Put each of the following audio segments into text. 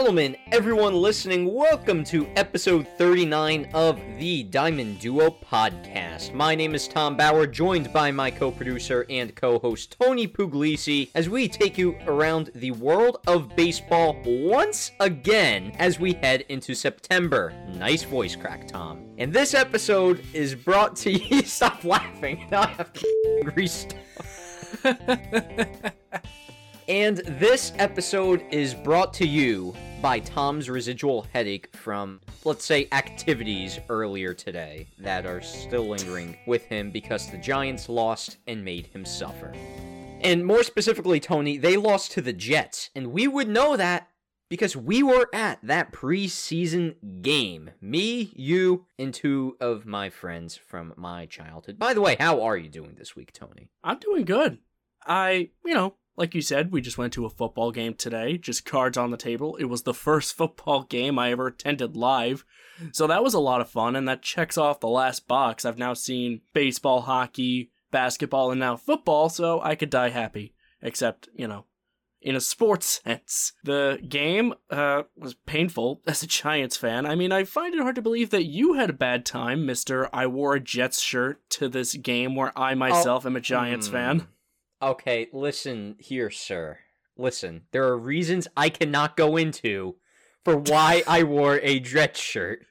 Gentlemen, everyone listening, welcome to episode 39 of the Diamond Duo podcast. My name is Tom Bauer, joined by my co producer and co host Tony Puglisi, as we take you around the world of baseball once again as we head into September. Nice voice crack, Tom. And this episode is brought to you. Stop laughing. Now I have to restart. And this episode is brought to you by Tom's residual headache from, let's say, activities earlier today that are still lingering with him because the Giants lost and made him suffer. And more specifically, Tony, they lost to the Jets, and we would know that because we were at that preseason game. Me, you, and two of my friends from my childhood. By the way, how are you doing this week, Tony? I'm doing good. I, you know, like you said, we just went to a football game today, just cards on the table. It was the first football game I ever attended live. So that was a lot of fun, and that checks off the last box. I've now seen baseball, hockey, basketball, and now football, so I could die happy. Except, you know, in a sports sense. The game uh, was painful as a Giants fan. I mean, I find it hard to believe that you had a bad time, Mister. I wore a Jets shirt to this game where I myself oh, am a Giants mm. fan. Okay, listen here, sir. Listen, there are reasons I cannot go into for why I wore a dress shirt,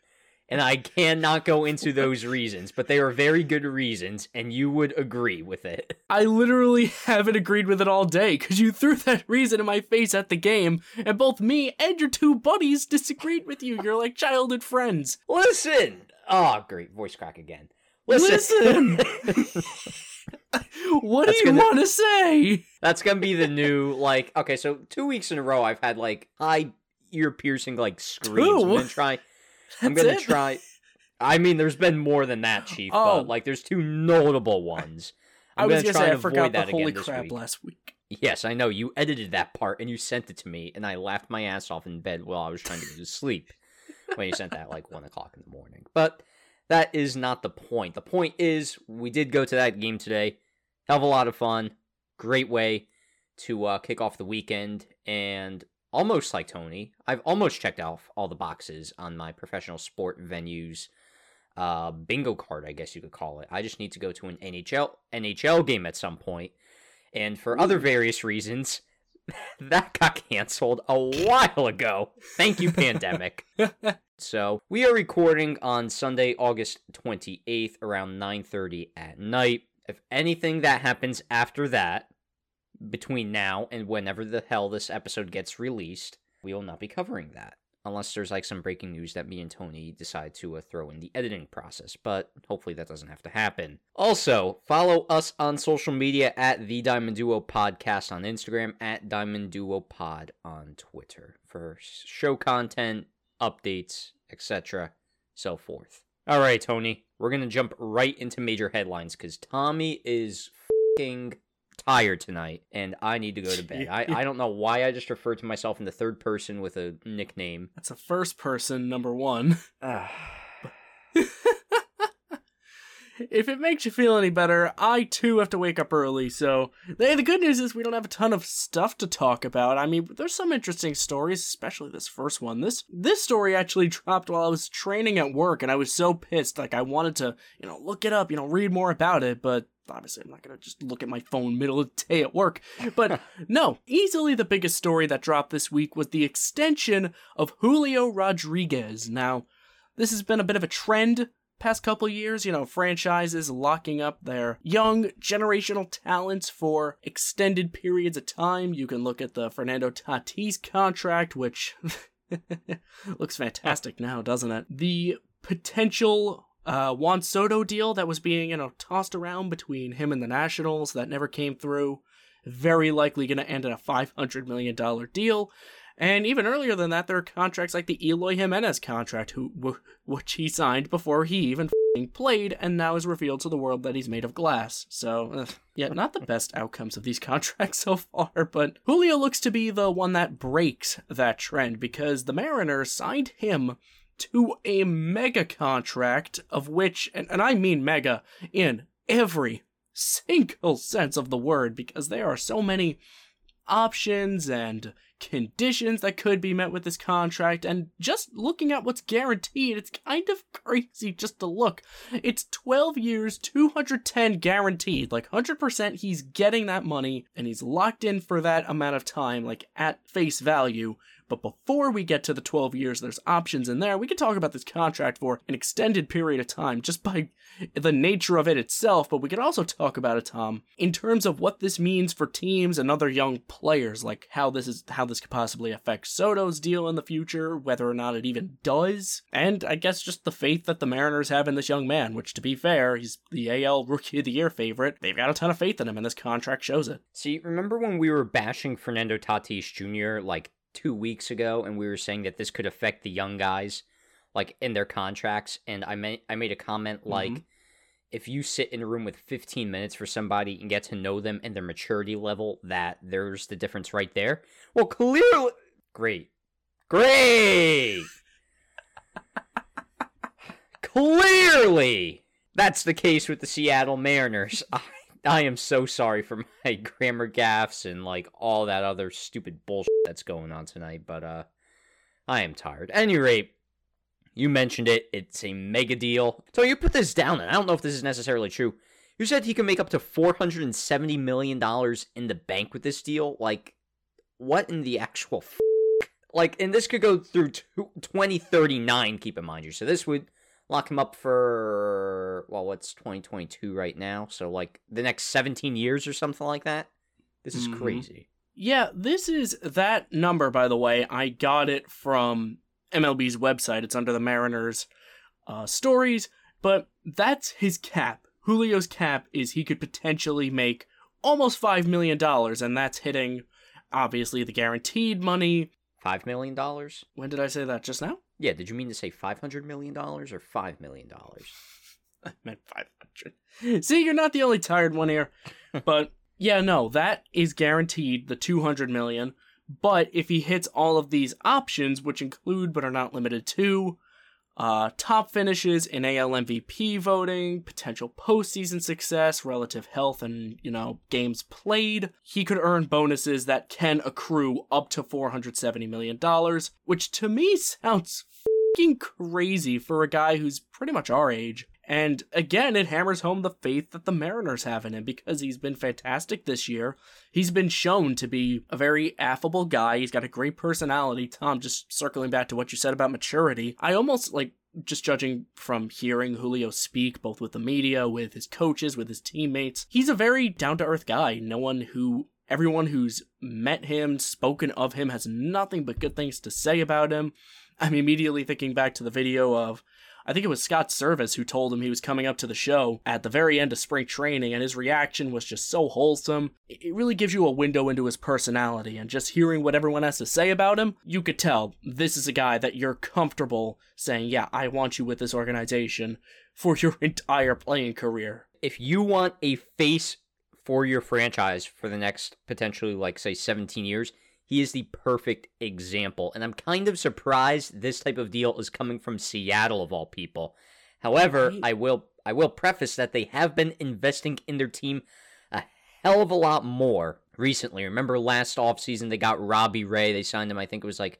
and I cannot go into those reasons, but they are very good reasons, and you would agree with it. I literally haven't agreed with it all day because you threw that reason in my face at the game, and both me and your two buddies disagreed with you. You're like childhood friends. Listen! Oh, great. Voice crack again. Listen! Listen. what that's do you want to say? That's gonna be the new like. Okay, so two weeks in a row, I've had like high ear piercing like screams. Two? I'm gonna try. I'm gonna it? try. I mean, there's been more than that, Chief. Oh. But like, there's two notable ones. I'm i was gonna, gonna say I forgot the holy crap week. last week. Yes, I know you edited that part and you sent it to me, and I laughed my ass off in bed while I was trying to go to sleep when you sent that like one o'clock in the morning. But that is not the point. The point is, we did go to that game today. Hell of a lot of fun. Great way to uh, kick off the weekend. And almost like Tony, I've almost checked off all the boxes on my professional sport venues uh, bingo card, I guess you could call it. I just need to go to an NHL NHL game at some point. And for other various reasons, that got canceled a while ago. Thank you, pandemic. so we are recording on Sunday, August 28th, around 9:30 at night. If anything that happens after that, between now and whenever the hell this episode gets released, we will not be covering that unless there's like some breaking news that me and Tony decide to uh, throw in the editing process, but hopefully that doesn't have to happen. Also, follow us on social media at the Diamond Duo Podcast on Instagram, at Diamond Duo Pod on Twitter for show content, updates, etc., so forth. All right, Tony, we're gonna jump right into major headlines because Tommy is fucking tired tonight and I need to go to bed. I, I don't know why I just referred to myself in the third person with a nickname. That's a first person number one. if it makes you feel any better, I too have to wake up early. So, hey, the good news is we don't have a ton of stuff to talk about. I mean, there's some interesting stories, especially this first one. This this story actually dropped while I was training at work, and I was so pissed. Like, I wanted to, you know, look it up, you know, read more about it, but obviously I'm not gonna just look at my phone middle of the day at work. But no, easily the biggest story that dropped this week was the extension of Julio Rodriguez. Now, this has been a bit of a trend past couple years, you know, franchises locking up their young generational talents for extended periods of time. You can look at the Fernando Tatis contract, which looks fantastic now, doesn't it? The potential uh, Juan Soto deal that was being, you know, tossed around between him and the Nationals that never came through. Very likely going to end in a $500 million deal. And even earlier than that, there are contracts like the Eloy Jimenez contract, who, which he signed before he even played, and now is revealed to the world that he's made of glass. So, uh, yeah, not the best outcomes of these contracts so far, but Julio looks to be the one that breaks that trend because the Mariners signed him to a mega contract of which, and, and I mean mega in every single sense of the word, because there are so many options and conditions that could be met with this contract and just looking at what's guaranteed it's kind of crazy just to look. It's 12 years 210 guaranteed like 100% he's getting that money and he's locked in for that amount of time like at face value but before we get to the 12 years, there's options in there. We could talk about this contract for an extended period of time just by the nature of it itself, but we could also talk about it, Tom, in terms of what this means for teams and other young players, like how this is how this could possibly affect Soto's deal in the future, whether or not it even does, and I guess just the faith that the Mariners have in this young man, which to be fair, he's the AL Rookie of the Year favorite. They've got a ton of faith in him, and this contract shows it. See, remember when we were bashing Fernando Tatis Jr. like two weeks ago, and we were saying that this could affect the young guys, like in their contracts. And I made I made a comment like, mm-hmm. if you sit in a room with 15 minutes for somebody and get to know them and their maturity level, that there's the difference right there. Well, clearly, great, great. clearly, that's the case with the Seattle Mariners. I am so sorry for my grammar gaffes and like all that other stupid bullshit that's going on tonight, but uh I am tired. Any rate, you mentioned it, it's a mega deal. So you put this down, and I don't know if this is necessarily true. You said he can make up to $470 million in the bank with this deal? Like, what in the actual f- Like, and this could go through 2039, keep in mind you. So this would lock him up for well, what's 2022 right now? So like the next 17 years or something like that. This is mm-hmm. crazy. Yeah, this is that number by the way. I got it from MLB's website. It's under the Mariners uh, stories, but that's his cap. Julio's cap is he could potentially make almost five million dollars, and that's hitting obviously the guaranteed money. Five million dollars? When did I say that? Just now? Yeah, did you mean to say $500 million or $5 million? I meant 500. See, you're not the only tired one here. but yeah, no, that is guaranteed the 200 million. But if he hits all of these options, which include but are not limited to uh, top finishes in AL MVP voting, potential postseason success, relative health, and you know games played. He could earn bonuses that can accrue up to 470 million dollars, which to me sounds crazy for a guy who's pretty much our age. And again, it hammers home the faith that the Mariners have in him because he's been fantastic this year. He's been shown to be a very affable guy. He's got a great personality. Tom, just circling back to what you said about maturity, I almost like just judging from hearing Julio speak, both with the media, with his coaches, with his teammates, he's a very down to earth guy. No one who, everyone who's met him, spoken of him, has nothing but good things to say about him. I'm immediately thinking back to the video of I think it was Scott Servais who told him he was coming up to the show at the very end of spring training, and his reaction was just so wholesome. It really gives you a window into his personality, and just hearing what everyone has to say about him, you could tell this is a guy that you're comfortable saying, Yeah, I want you with this organization for your entire playing career. If you want a face for your franchise for the next potentially, like, say, 17 years, he is the perfect example. And I'm kind of surprised this type of deal is coming from Seattle of all people. However. I will I will preface that they have been investing in their team a hell of a lot more recently. Remember last offseason they got Robbie Ray. They signed him, I think it was like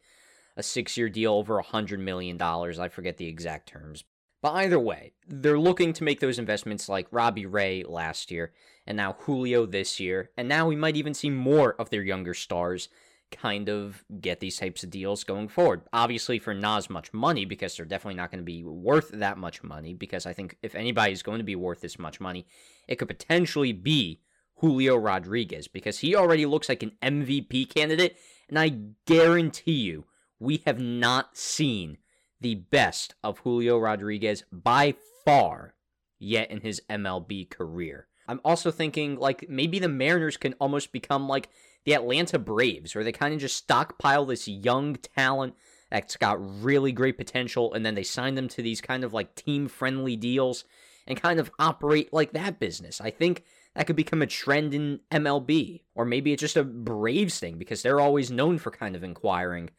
a six year deal over a hundred million dollars. I forget the exact terms. But either way, they're looking to make those investments like Robbie Ray last year, and now Julio this year, and now we might even see more of their younger stars kind of get these types of deals going forward. Obviously, for not as much money, because they're definitely not going to be worth that much money. Because I think if anybody's going to be worth this much money, it could potentially be Julio Rodriguez, because he already looks like an MVP candidate. And I guarantee you, we have not seen the best of Julio Rodriguez by far yet in his MLB career. I'm also thinking like maybe the Mariners can almost become like the Atlanta Braves, where they kind of just stockpile this young talent that's got really great potential, and then they sign them to these kind of like team friendly deals and kind of operate like that business. I think that could become a trend in MLB, or maybe it's just a Braves thing because they're always known for kind of inquiring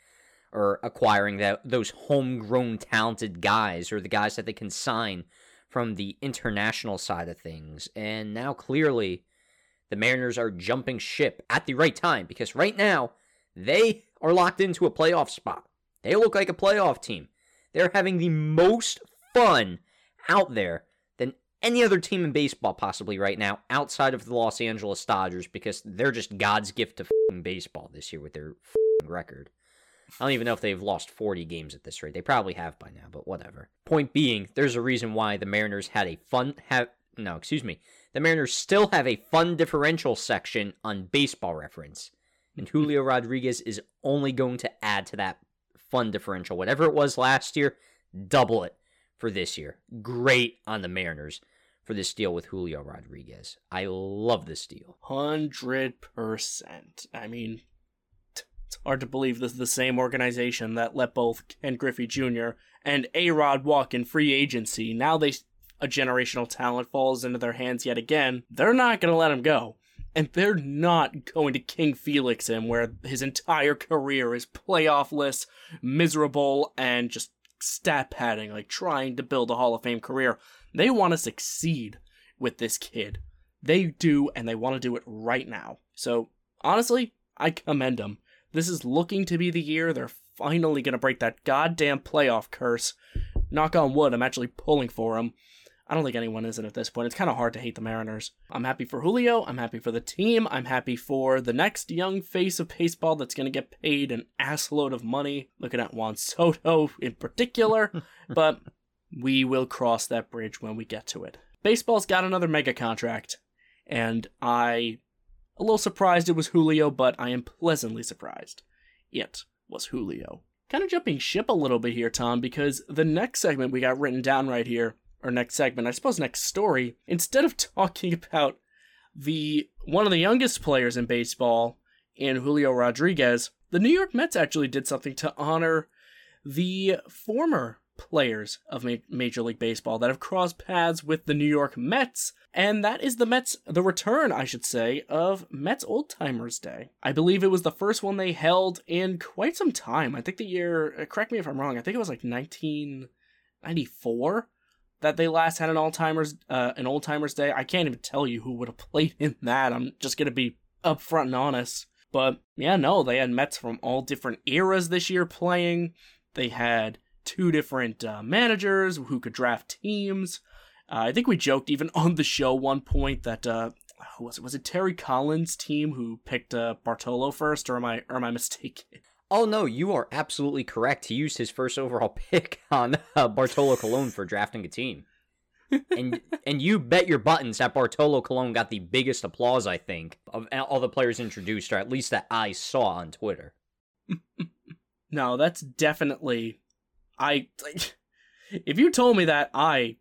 or acquiring that those homegrown talented guys or the guys that they can sign from the international side of things. And now clearly the Mariners are jumping ship at the right time because right now they are locked into a playoff spot. They look like a playoff team. They're having the most fun out there than any other team in baseball possibly right now outside of the Los Angeles Dodgers because they're just God's gift to baseball this year with their record. I don't even know if they've lost 40 games at this rate. They probably have by now, but whatever. Point being, there's a reason why the Mariners had a fun have no, excuse me. The Mariners still have a fun differential section on baseball reference. And Julio Rodriguez is only going to add to that fun differential. Whatever it was last year, double it for this year. Great on the Mariners for this deal with Julio Rodriguez. I love this deal. 100%. I mean, it's hard to believe this is the same organization that let both Ken Griffey Jr. and A Rod walk in free agency. Now they a generational talent falls into their hands yet again. They're not going to let him go. And they're not going to King Felix him, where his entire career is playoffless, miserable, and just stat padding, like trying to build a Hall of Fame career. They want to succeed with this kid. They do, and they want to do it right now. So, honestly, I commend them. This is looking to be the year they're finally going to break that goddamn playoff curse. Knock on wood, I'm actually pulling for them. I don't think anyone is it at this point. It's kind of hard to hate the Mariners. I'm happy for Julio. I'm happy for the team. I'm happy for the next young face of baseball that's going to get paid an assload of money. Looking at Juan Soto in particular. but we will cross that bridge when we get to it. Baseball's got another mega contract. And I a little surprised it was Julio, but I am pleasantly surprised. It was Julio. Kind of jumping ship a little bit here, Tom, because the next segment we got written down right here, or next segment, I suppose next story, instead of talking about the one of the youngest players in baseball in Julio Rodriguez, the New York Mets actually did something to honor the former players of Major League Baseball that have crossed paths with the New York Mets, and that is the Mets, the return, I should say, of Mets Old Timers Day. I believe it was the first one they held in quite some time. I think the year, uh, correct me if I'm wrong, I think it was like 1994 that they last had an Timers, uh, an Old Timers Day. I can't even tell you who would have played in that. I'm just gonna be upfront and honest. But yeah, no, they had Mets from all different eras this year playing. They had two different uh, managers who could draft teams. Uh, I think we joked even on the show one point that uh, was it? Was it Terry Collins' team who picked uh, Bartolo first, or am I or am I mistaken? Oh no, you are absolutely correct. He used his first overall pick on uh, Bartolo Colon for drafting a team, and and you bet your buttons that Bartolo Colon got the biggest applause I think of all the players introduced, or at least that I saw on Twitter. no, that's definitely I if you told me that, I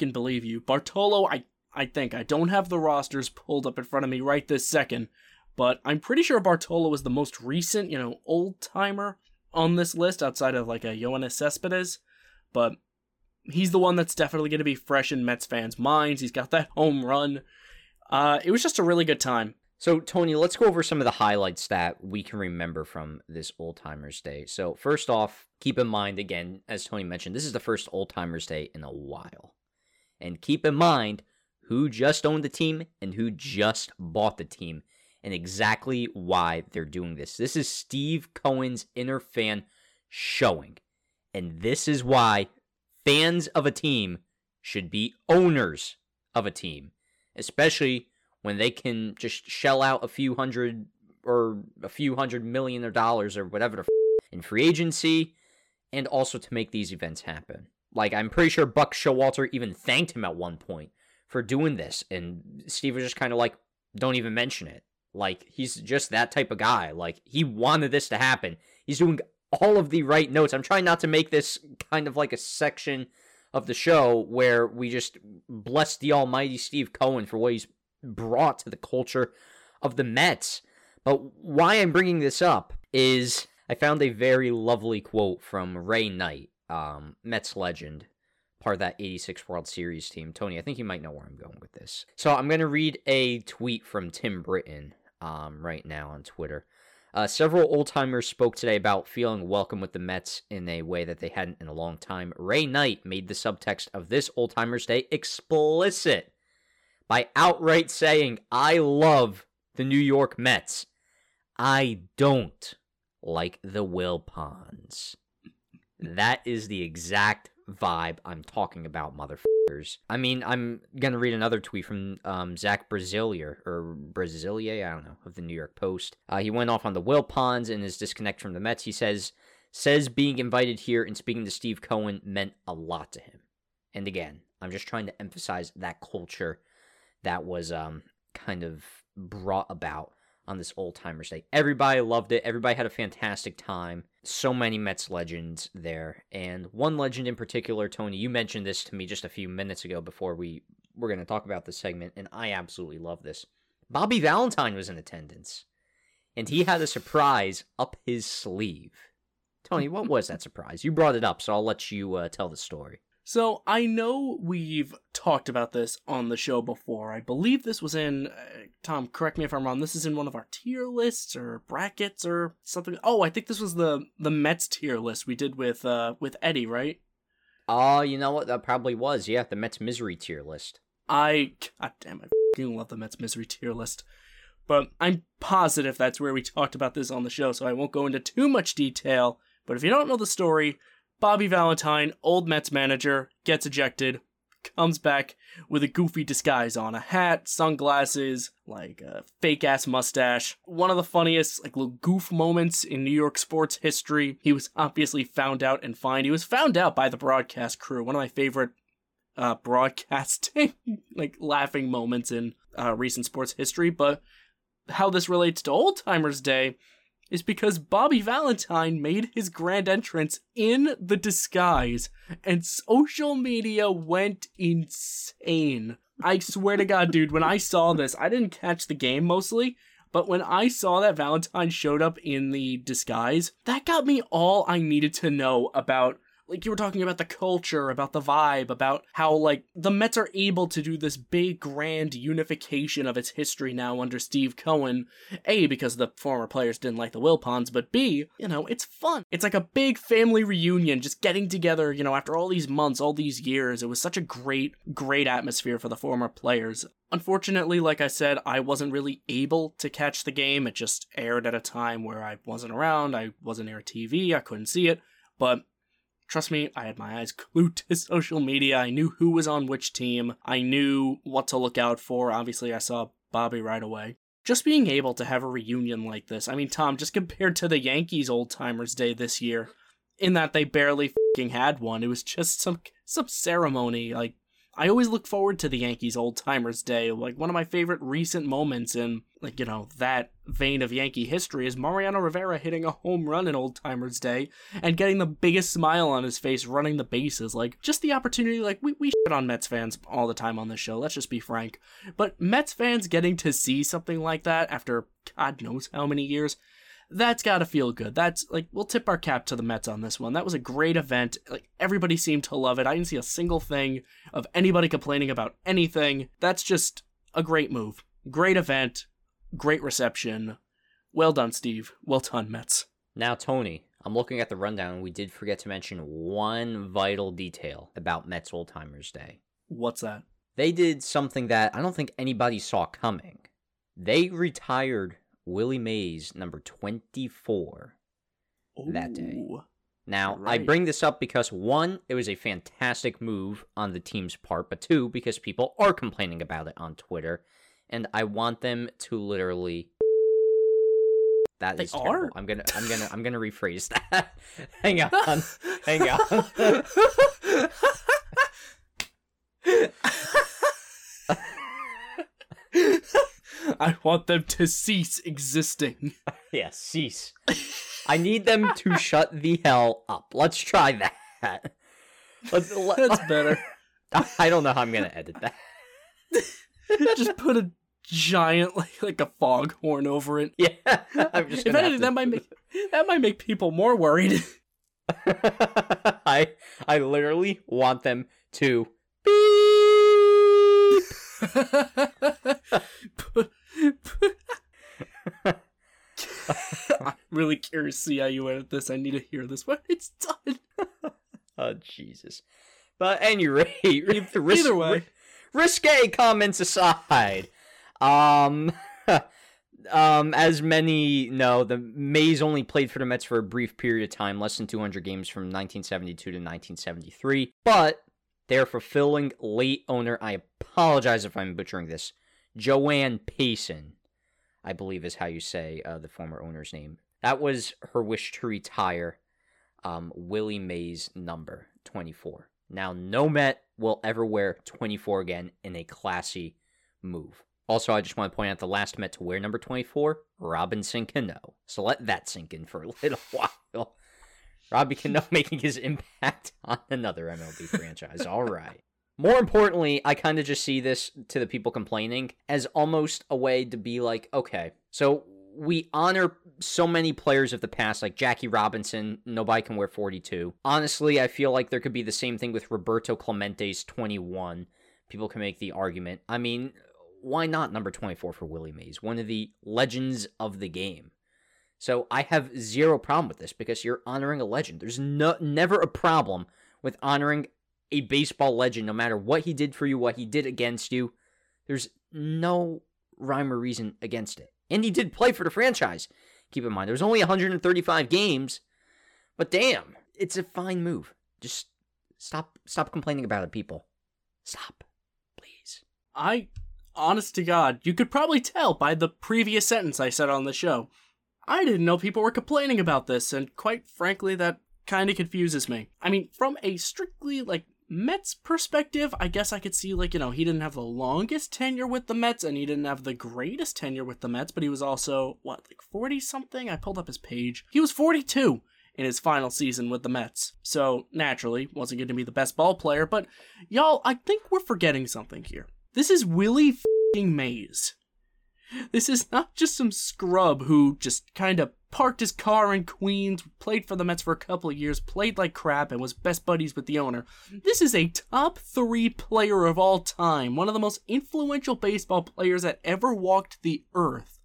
can believe you. Bartolo, I I think I don't have the rosters pulled up in front of me right this second, but I'm pretty sure Bartolo is the most recent, you know, old timer on this list outside of like a Yoenis Cespedes, but he's the one that's definitely going to be fresh in Mets fans' minds. He's got that home run. Uh, it was just a really good time. So, Tony, let's go over some of the highlights that we can remember from this Old Timers Day. So, first off, keep in mind, again, as Tony mentioned, this is the first Old Timers Day in a while. And keep in mind who just owned the team and who just bought the team and exactly why they're doing this. This is Steve Cohen's inner fan showing. And this is why fans of a team should be owners of a team, especially when they can just shell out a few hundred or a few hundred million of dollars or whatever f- in free agency and also to make these events happen. Like I'm pretty sure Buck Showalter even thanked him at one point for doing this and Steve was just kind of like don't even mention it. Like he's just that type of guy. Like he wanted this to happen. He's doing all of the right notes. I'm trying not to make this kind of like a section of the show where we just bless the almighty Steve Cohen for what he's brought to the culture of the Mets. But why I'm bringing this up is I found a very lovely quote from Ray Knight, um, Mets legend, part of that 86 World Series team. Tony, I think you might know where I'm going with this. So I'm going to read a tweet from Tim Britton um, right now on Twitter. Uh, several old timers spoke today about feeling welcome with the Mets in a way that they hadn't in a long time. Ray Knight made the subtext of this Old Timers Day explicit by outright saying, I love the New York Mets. I don't like the Will Wilpons. That is the exact vibe I'm talking about, motherfuckers. I mean, I'm gonna read another tweet from um, Zach Brazilier or Brazilier, I don't know, of the New York Post. Uh, he went off on the Wilpons and his disconnect from the Mets. He says says being invited here and speaking to Steve Cohen meant a lot to him. And again, I'm just trying to emphasize that culture that was um kind of brought about on this old timers day. Everybody loved it. Everybody had a fantastic time. So many Mets legends there. And one legend in particular, Tony, you mentioned this to me just a few minutes ago before we were going to talk about this segment, and I absolutely love this. Bobby Valentine was in attendance, and he had a surprise up his sleeve. Tony, what was that surprise? You brought it up, so I'll let you uh, tell the story. So I know we've talked about this on the show before. I believe this was in uh, Tom. Correct me if I'm wrong. This is in one of our tier lists or brackets or something. Oh, I think this was the the Mets tier list we did with uh with Eddie, right? Oh, you know what? That probably was. Yeah, the Mets misery tier list. I god damn, I love the Mets misery tier list. But I'm positive that's where we talked about this on the show, so I won't go into too much detail. But if you don't know the story, Bobby Valentine, old Mets manager, gets ejected, comes back with a goofy disguise on a hat, sunglasses, like a fake ass mustache. One of the funniest, like, little goof moments in New York sports history. He was obviously found out and fined. He was found out by the broadcast crew. One of my favorite uh, broadcasting, like, laughing moments in uh, recent sports history. But how this relates to Old Timers Day is because Bobby Valentine made his grand entrance in the disguise and social media went insane. I swear to God, dude, when I saw this, I didn't catch the game mostly, but when I saw that Valentine showed up in the disguise, that got me all I needed to know about like you were talking about the culture, about the vibe, about how like the Mets are able to do this big grand unification of its history now under Steve Cohen. A because the former players didn't like the Wilpons, but B, you know, it's fun. It's like a big family reunion just getting together, you know, after all these months, all these years. It was such a great great atmosphere for the former players. Unfortunately, like I said, I wasn't really able to catch the game. It just aired at a time where I wasn't around, I wasn't near TV, I couldn't see it. But Trust me, I had my eyes glued to social media. I knew who was on which team. I knew what to look out for. Obviously, I saw Bobby right away. Just being able to have a reunion like this. I mean, Tom, just compared to the Yankees Old Timers Day this year, in that they barely fucking had one. It was just some some ceremony. Like I always look forward to the Yankees Old Timers Day. Like one of my favorite recent moments in like you know that vein of Yankee history is Mariano Rivera hitting a home run in Old Timers Day and getting the biggest smile on his face running the bases. Like just the opportunity. Like we we shit on Mets fans all the time on this show. Let's just be frank. But Mets fans getting to see something like that after God knows how many years that's got to feel good. That's like we'll tip our cap to the Mets on this one. That was a great event. Like everybody seemed to love it. I didn't see a single thing of anybody complaining about anything. That's just a great move. Great event. Great reception. Well done, Steve. Well done, Mets. Now, Tony, I'm looking at the rundown. We did forget to mention one vital detail about Mets Old Timers Day. What's that? They did something that I don't think anybody saw coming. They retired Willie Mays, number 24, Ooh, that day. Now, right. I bring this up because one, it was a fantastic move on the team's part, but two, because people are complaining about it on Twitter, and I want them to literally. That They is terrible. are? I'm gonna, I'm gonna, I'm gonna rephrase that. hang on, hang on. I want them to cease existing. yeah, cease. I need them to shut the hell up. Let's try that. Let's, let, That's better. I don't know how I'm gonna edit that. Just put a giant like like a foghorn over it. Yeah, I'm just. If anything, to- that might make that might make people more worried. I I literally want them to beep. Put- put- I'm really curious to see how you edit this. I need to hear this. But it's done. Oh Jesus! But anyway, any rate, res- Either way. re- risque comments aside, um, um, as many know, the Mays only played for the Mets for a brief period of time, less than 200 games from 1972 to 1973. But their fulfilling late owner, I apologize if I'm butchering this, Joanne Payson, I believe is how you say uh, the former owner's name. That was her wish to retire um, Willie Mays number 24. Now, no Met will ever wear 24 again in a classy move. Also, I just want to point out the last Met to wear number 24, Robinson Cano. So let that sink in for a little while. Robbie Cano making his impact on another MLB franchise. All right. More importantly, I kind of just see this to the people complaining as almost a way to be like, okay, so we honor so many players of the past, like Jackie Robinson. Nobody can wear 42. Honestly, I feel like there could be the same thing with Roberto Clemente's 21. People can make the argument. I mean, why not number 24 for Willie Mays, one of the legends of the game? So I have zero problem with this because you're honoring a legend. There's no never a problem with honoring a baseball legend, no matter what he did for you, what he did against you. There's no rhyme or reason against it. And he did play for the franchise. Keep in mind, there was only 135 games, but damn, it's a fine move. Just stop stop complaining about it, people. Stop. Please. I honest to God, you could probably tell by the previous sentence I said on the show. I didn't know people were complaining about this, and quite frankly, that kind of confuses me. I mean, from a strictly, like, Mets perspective, I guess I could see, like, you know, he didn't have the longest tenure with the Mets and he didn't have the greatest tenure with the Mets, but he was also, what, like 40 something? I pulled up his page. He was 42 in his final season with the Mets. So, naturally, wasn't going to be the best ball player, but y'all, I think we're forgetting something here. This is Willie Mays. This is not just some scrub who just kind of parked his car in Queens, played for the Mets for a couple of years, played like crap, and was best buddies with the owner. This is a top three player of all time, one of the most influential baseball players that ever walked the earth.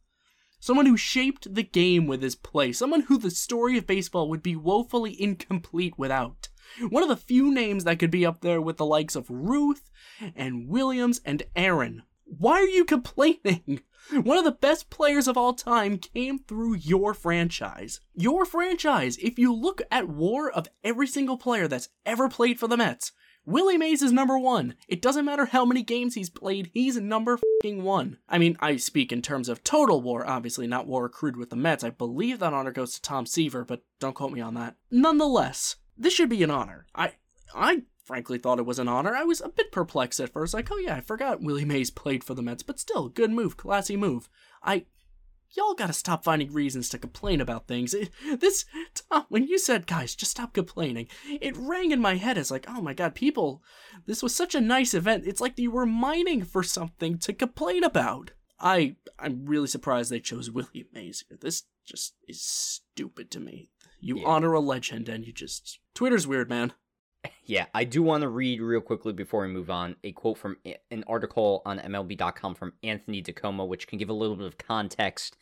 Someone who shaped the game with his play, someone who the story of baseball would be woefully incomplete without. One of the few names that could be up there with the likes of Ruth and Williams and Aaron. Why are you complaining? One of the best players of all time came through your franchise. Your franchise. If you look at war of every single player that's ever played for the Mets, Willie Mays is number one. It doesn't matter how many games he's played, he's number one. I mean, I speak in terms of total war, obviously, not war accrued with the Mets. I believe that honor goes to Tom Seaver, but don't quote me on that. Nonetheless, this should be an honor. I I frankly thought it was an honor. I was a bit perplexed at first, like, oh yeah, I forgot Willie Mays played for the Mets, but still, good move, classy move. I. Y'all gotta stop finding reasons to complain about things. It, this, Tom, when you said, guys, just stop complaining, it rang in my head as like, oh my god, people, this was such a nice event. It's like you were mining for something to complain about. I, I'm really surprised they chose Willie Mays. here. This just is stupid to me. You yeah. honor a legend and you just. Twitter's weird, man. Yeah, I do want to read real quickly before we move on a quote from an article on MLB.com from Anthony DiComo, which can give a little bit of context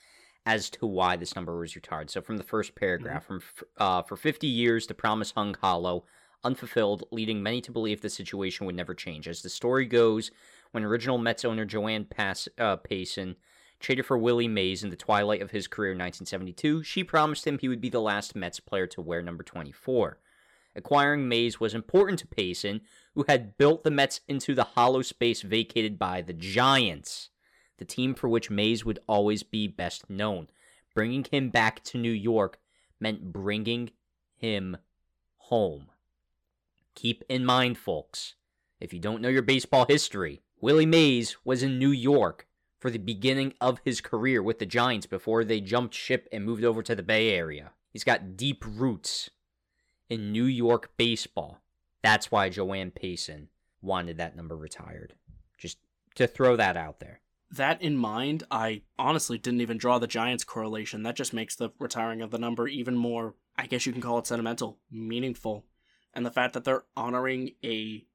as to why this number was retired. So, from the first paragraph, mm-hmm. from uh, for 50 years, the promise hung hollow, unfulfilled, leading many to believe the situation would never change. As the story goes, when original Mets owner Joanne Pass, uh, Payson traded for Willie Mays in the twilight of his career in 1972, she promised him he would be the last Mets player to wear number 24. Acquiring Mays was important to Payson, who had built the Mets into the hollow space vacated by the Giants, the team for which Mays would always be best known. Bringing him back to New York meant bringing him home. Keep in mind, folks, if you don't know your baseball history, Willie Mays was in New York for the beginning of his career with the Giants before they jumped ship and moved over to the Bay Area. He's got deep roots in New York baseball. That's why Joanne Payson wanted that number retired. Just to throw that out there. That in mind, I honestly didn't even draw the Giants correlation. That just makes the retiring of the number even more, I guess you can call it sentimental, meaningful. And the fact that they're honoring a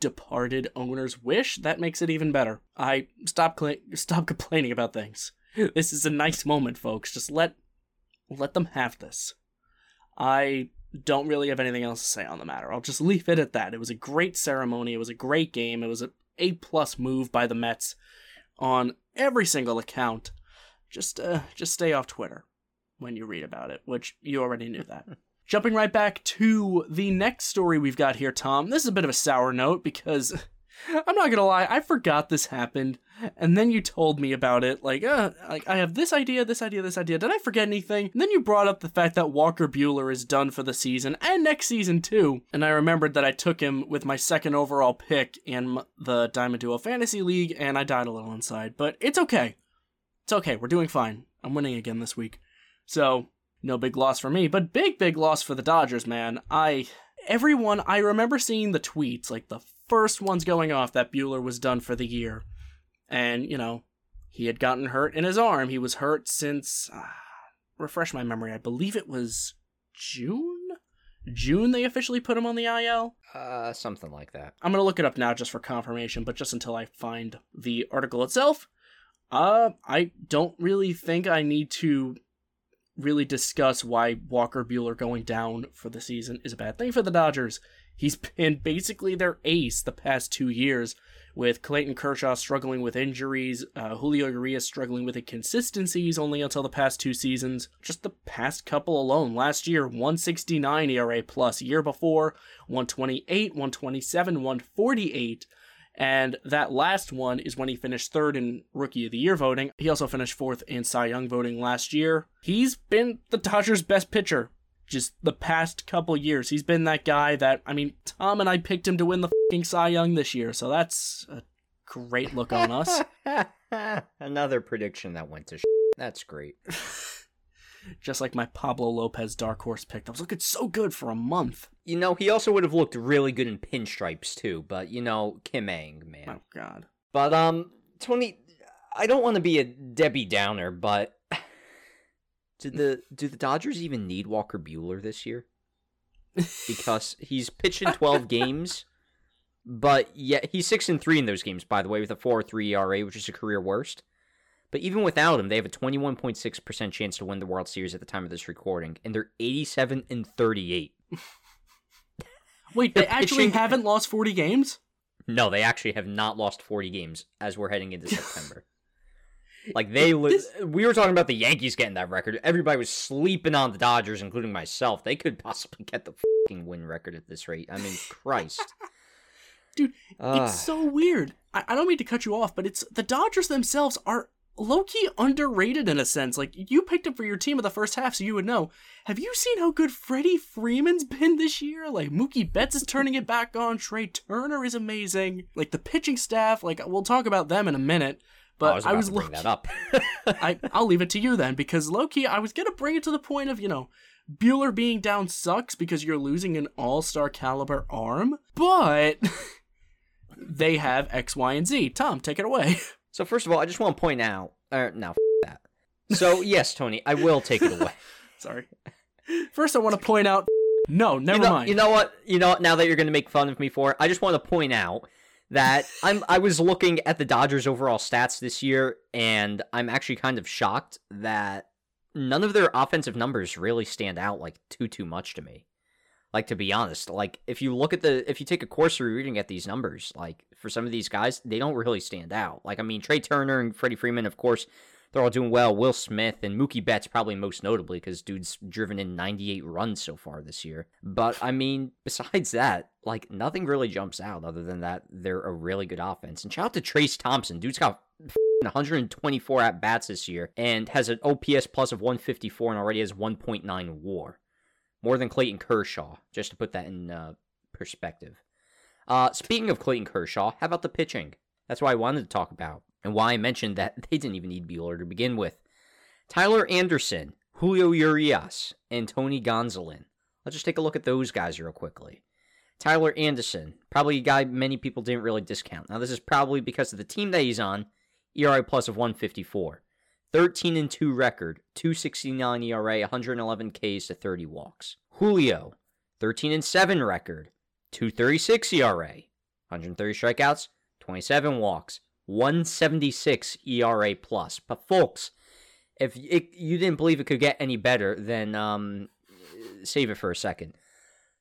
departed owner's wish, that makes it even better. I stop cl- stop complaining about things. This is a nice moment, folks. Just let let them have this. I don't really have anything else to say on the matter. I'll just leave it at that. It was a great ceremony. It was a great game. It was a A plus move by the Mets on every single account. Just uh, just stay off Twitter when you read about it, which you already knew that. Jumping right back to the next story we've got here, Tom. This is a bit of a sour note because I'm not gonna lie, I forgot this happened, and then you told me about it. Like, uh, like I have this idea, this idea, this idea. Did I forget anything? And then you brought up the fact that Walker Buehler is done for the season and next season too. And I remembered that I took him with my second overall pick in the Diamond Duo Fantasy League, and I died a little inside, but it's okay. It's okay. We're doing fine. I'm winning again this week, so no big loss for me, but big, big loss for the Dodgers, man. I, everyone, I remember seeing the tweets, like the first ones going off that Buehler was done for the year. And, you know, he had gotten hurt in his arm. He was hurt since, uh, refresh my memory, I believe it was June? June they officially put him on the IL? Uh, something like that. I'm going to look it up now just for confirmation, but just until I find the article itself. Uh, I don't really think I need to really discuss why Walker Buehler going down for the season is a bad thing for the Dodgers. He's been basically their ace the past two years, with Clayton Kershaw struggling with injuries, uh, Julio Urias struggling with inconsistencies only until the past two seasons. Just the past couple alone. Last year, 169 ERA plus. Year before, 128, 127, 148. And that last one is when he finished third in Rookie of the Year voting. He also finished fourth in Cy Young voting last year. He's been the Dodgers' best pitcher just the past couple years. He's been that guy that, I mean, Tom and I picked him to win the fucking Cy Young this year, so that's a great look on us. Another prediction that went to sh- That's great. just like my Pablo Lopez dark horse pick. That was looking so good for a month. You know, he also would have looked really good in pinstripes too, but you know, Kim Ng, man. Oh god. But um Tony I don't want to be a Debbie Downer, but do mm. the do the Dodgers even need Walker Buehler this year? Because he's pitched in 12 games, but yet he's 6 and 3 in those games by the way with a four three ERA, which is a career worst. But even without him, they have a 21.6% chance to win the World Series at the time of this recording, and they're 87 and 38. Wait, they actually pitching... haven't lost 40 games? No, they actually have not lost 40 games as we're heading into September. like they this... we were talking about the Yankees getting that record. Everybody was sleeping on the Dodgers including myself. They could possibly get the fucking win record at this rate. I mean, Christ. Dude, uh... it's so weird. I, I don't mean to cut you off, but it's the Dodgers themselves are low key underrated in a sense. Like you picked him for your team of the first half, so you would know. Have you seen how good Freddie Freeman's been this year? Like Mookie Betts is turning it back on. Trea Turner is amazing. Like the pitching staff. Like we'll talk about them in a minute. But oh, I was, I was that up. I I'll leave it to you then, because low key I was gonna bring it to the point of you know. Buehler being down sucks because you're losing an all-star caliber arm, but they have X, Y, and Z. Tom, take it away. So first of all, I just want to point out, uh, no, f- that. So yes, Tony, I will take it away. Sorry. First, I want to point out. No, never you know, mind. You know what? You know what? Now that you're going to make fun of me for it, I just want to point out that I'm. I was looking at the Dodgers' overall stats this year, and I'm actually kind of shocked that none of their offensive numbers really stand out like too too much to me. Like to be honest, like if you look at the if you take a cursory reading at these numbers, like for some of these guys, they don't really stand out. Like I mean, Trea Turner and Freddie Freeman, of course, they're all doing well. Will Smith and Mookie Betts probably most notably because dude's driven in 98 runs so far this year. But I mean, besides that, like nothing really jumps out other than that they're a really good offense. And shout out to Trayce Thompson, dude's got 124 at bats this year and has an OPS plus of 154 and already has 1.9 WAR more than Clayton Kershaw, just to put that in uh, perspective. Uh, speaking of Clayton Kershaw, how about the pitching? That's why I wanted to talk about, and why I mentioned that they didn't even need Buehler to begin with. Tyler Anderson, Julio Urias, and Tony Gonsolin. Let's just take a look at those guys real quickly. Tyler Anderson, probably a guy many people didn't really discount. Now, this is probably because of the team that he's on, ERA plus of 154. 13 and 2 record, 269 ERA, 111 Ks to 30 walks. Julio, 13 and 7 record, 236 ERA, 130 strikeouts, 27 walks, 176 ERA plus. But folks, if it, you didn't believe it could get any better, then um, save it for a second.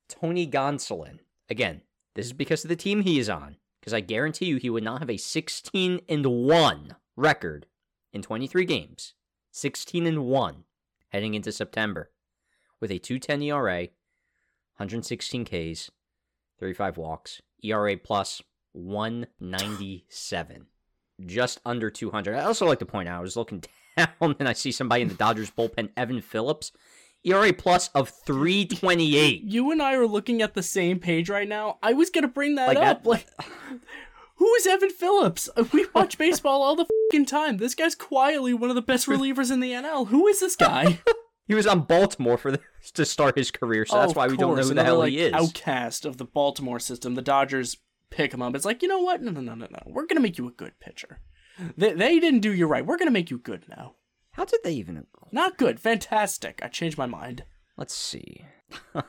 Tony Gonsolin, again, this is because of the team he is on because I guarantee you he would not have a 16 and 1 record in 23 games. 16 and 1 heading into September with a 210 ERA, 116 Ks, 35 walks, ERA plus 197. Just under 200. I also like to point out, I was looking down and I see somebody in the Dodgers bullpen, Evan Phillips. ERA plus of 328. You and I are looking at the same page right now. I was gonna bring that Like up. that- Like, who is Evan Phillips? Uh, We watch baseball all the fucking time. This guy's quietly one of the best relievers in the NL. Who is this guy? He was on Baltimore for the, to start his career, so that's Oh, why of we don't know who the hell like, he is. Outcast of the Baltimore system. The Dodgers pick him up. It's like, you know what? No, no, no, no, no. We're gonna make you a good pitcher. They, they didn't do you right. We're gonna make you good now. How did they even? Not good. Fantastic. I changed my mind. Let's see. yeah,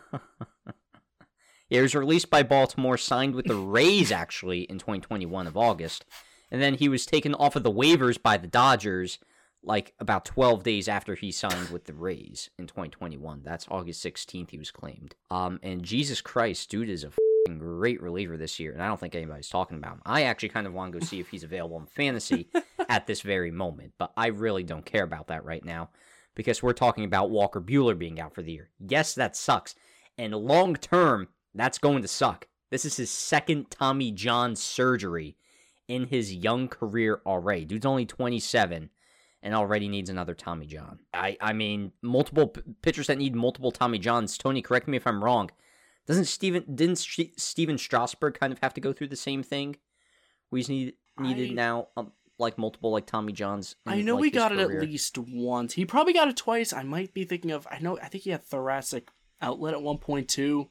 he was released by Baltimore, signed with the Rays actually in 2021 of August, and then he was taken off of the waivers by the Dodgers like about 12 days after he signed with the Rays in 2021. That's August 16th he was claimed. Um, and Jesus Christ, dude is a fing great reliever this year, and I don't think anybody's talking about him. I actually kind of want to go see if he's available in fantasy at this very moment, but I really don't care about that right now because we're talking about Walker Buehler being out for the year. Yes, that sucks. And long term, that's going to suck. This is his second Tommy John surgery in his young career already. Dude's only 27 and already needs another Tommy John. I, I mean, multiple p- pitchers that need multiple Tommy Johns. Tony, correct me if I'm wrong. Doesn't Stephen didn't Sh- Stephen Strasburg kind of have to go through the same thing? We need needed I- now um, like multiple like Tommy Johns. in, I know like, we got it at least once. He probably got it twice. I might be thinking of. I know. I think he had thoracic outlet at one point too.